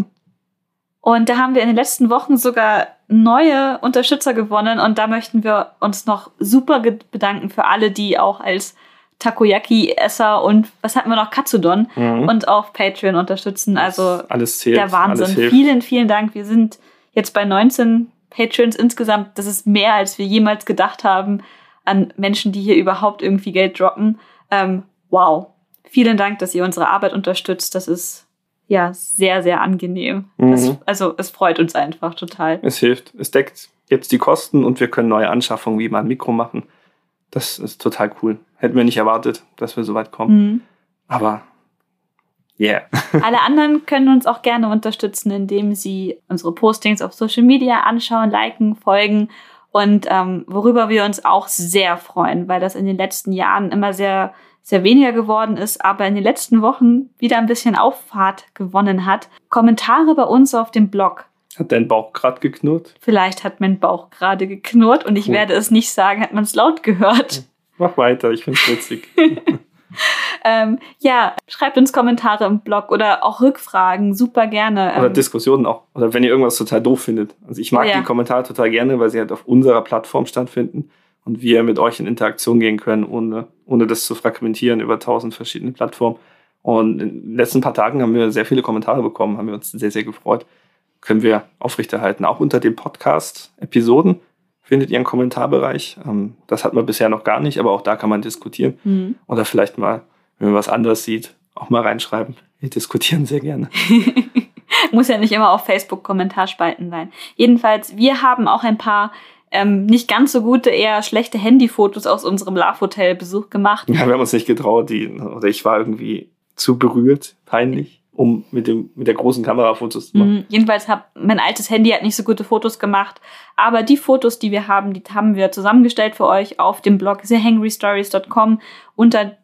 Und da haben wir in den letzten Wochen sogar neue Unterstützer gewonnen. Und da möchten wir uns noch super bedanken für alle, die auch als Takoyaki-Esser und was hatten wir noch? Katsudon mhm. und auf Patreon unterstützen. Also alles zählt, der Wahnsinn. Vielen, vielen Dank. Wir sind jetzt bei 19 Patrons insgesamt. Das ist mehr, als wir jemals gedacht haben an Menschen, die hier überhaupt irgendwie Geld droppen. Ähm, wow. Vielen Dank, dass ihr unsere Arbeit unterstützt. Das ist ja sehr, sehr angenehm. Mhm. Das, also es freut uns einfach total. Es hilft. Es deckt jetzt die Kosten und wir können neue Anschaffungen wie mal ein Mikro machen. Das ist total cool. Hätten wir nicht erwartet, dass wir so weit kommen. Mhm. Aber yeah. [laughs] Alle anderen können uns auch gerne unterstützen, indem sie unsere Postings auf Social Media anschauen, liken, folgen und ähm, worüber wir uns auch sehr freuen, weil das in den letzten Jahren immer sehr, sehr weniger geworden ist, aber in den letzten Wochen wieder ein bisschen Auffahrt gewonnen hat. Kommentare bei uns auf dem Blog. Hat dein Bauch gerade geknurrt? Vielleicht hat mein Bauch gerade geknurrt und ich cool. werde es nicht sagen, hat man es laut gehört. Mach weiter, ich finde es witzig. [laughs] [laughs] ähm, ja, schreibt uns Kommentare im Blog oder auch Rückfragen, super gerne. Oder ähm, Diskussionen auch. Oder wenn ihr irgendwas total doof findet. Also ich mag ja. die Kommentare total gerne, weil sie halt auf unserer Plattform stattfinden und wir mit euch in Interaktion gehen können, ohne, ohne das zu fragmentieren über tausend verschiedene Plattformen. Und in den letzten paar Tagen haben wir sehr viele Kommentare bekommen, haben wir uns sehr, sehr gefreut. Können wir aufrechterhalten. Auch unter den Podcast-Episoden findet ihr einen Kommentarbereich. Ähm, das hat man bisher noch gar nicht, aber auch da kann man diskutieren. Mhm. Oder vielleicht mal, wenn man was anderes sieht, auch mal reinschreiben. Wir diskutieren sehr gerne. [laughs] Muss ja nicht immer auf Facebook Kommentarspalten sein. Jedenfalls, wir haben auch ein paar ähm, nicht ganz so gute, eher schlechte Handyfotos aus unserem Love Hotel Besuch gemacht. Ja, wir haben uns nicht getraut, die, oder ich war irgendwie zu berührt, peinlich um mit, dem, mit der großen Kamera Fotos zu machen. Mhm. Jedenfalls hat mein altes Handy hat nicht so gute Fotos gemacht. Aber die Fotos, die wir haben, die haben wir zusammengestellt für euch auf dem Blog thehangrystories.com unter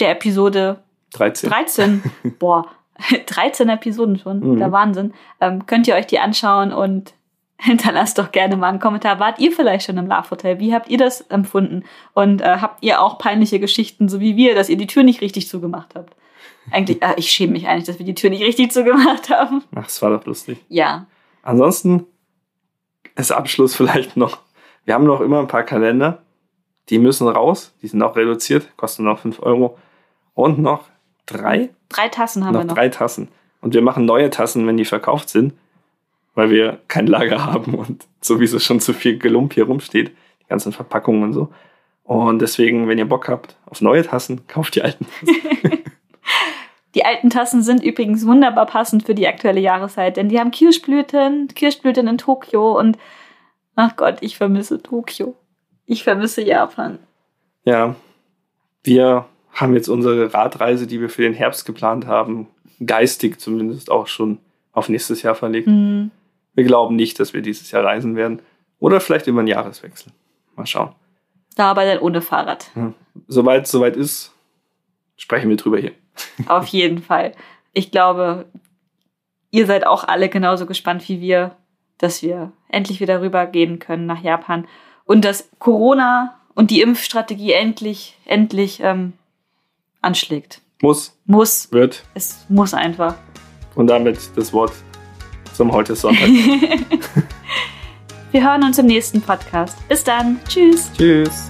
der Episode 13. 13. [laughs] Boah, [laughs] 13 Episoden schon. Mhm. Der Wahnsinn. Ähm, könnt ihr euch die anschauen und [laughs] hinterlasst doch gerne mal einen Kommentar. Wart ihr vielleicht schon im Love Hotel? Wie habt ihr das empfunden? Und äh, habt ihr auch peinliche Geschichten, so wie wir, dass ihr die Tür nicht richtig zugemacht habt? Eigentlich, äh, ich schäme mich eigentlich, dass wir die Tür nicht richtig zugemacht haben. Ach, es war doch lustig. Ja. Ansonsten als Abschluss vielleicht noch. Wir haben noch immer ein paar Kalender. Die müssen raus. Die sind auch reduziert, kosten noch 5 Euro. Und noch drei. Drei Tassen haben noch wir noch. Drei Tassen. Und wir machen neue Tassen, wenn die verkauft sind, weil wir kein Lager haben und sowieso schon zu viel Gelump hier rumsteht. Die ganzen Verpackungen und so. Und deswegen, wenn ihr Bock habt auf neue Tassen, kauft die alten. [laughs] Die alten Tassen sind übrigens wunderbar passend für die aktuelle Jahreszeit, denn die haben Kirschblüten, Kirschblüten in Tokio und ach Gott, ich vermisse Tokio. Ich vermisse Japan. Ja, wir haben jetzt unsere Radreise, die wir für den Herbst geplant haben, geistig zumindest auch schon auf nächstes Jahr verlegt. Mhm. Wir glauben nicht, dass wir dieses Jahr reisen werden. Oder vielleicht über einen Jahreswechsel. Mal schauen. Da aber dann ohne Fahrrad. Ja. Soweit es soweit ist, sprechen wir drüber hier. [laughs] Auf jeden Fall. Ich glaube, ihr seid auch alle genauso gespannt wie wir, dass wir endlich wieder rübergehen können nach Japan und dass Corona und die Impfstrategie endlich, endlich ähm, anschlägt. Muss. Muss. Wird. Es muss einfach. Und damit das Wort zum heute Sonntag. [laughs] Wir hören uns im nächsten Podcast. Bis dann. Tschüss. Tschüss.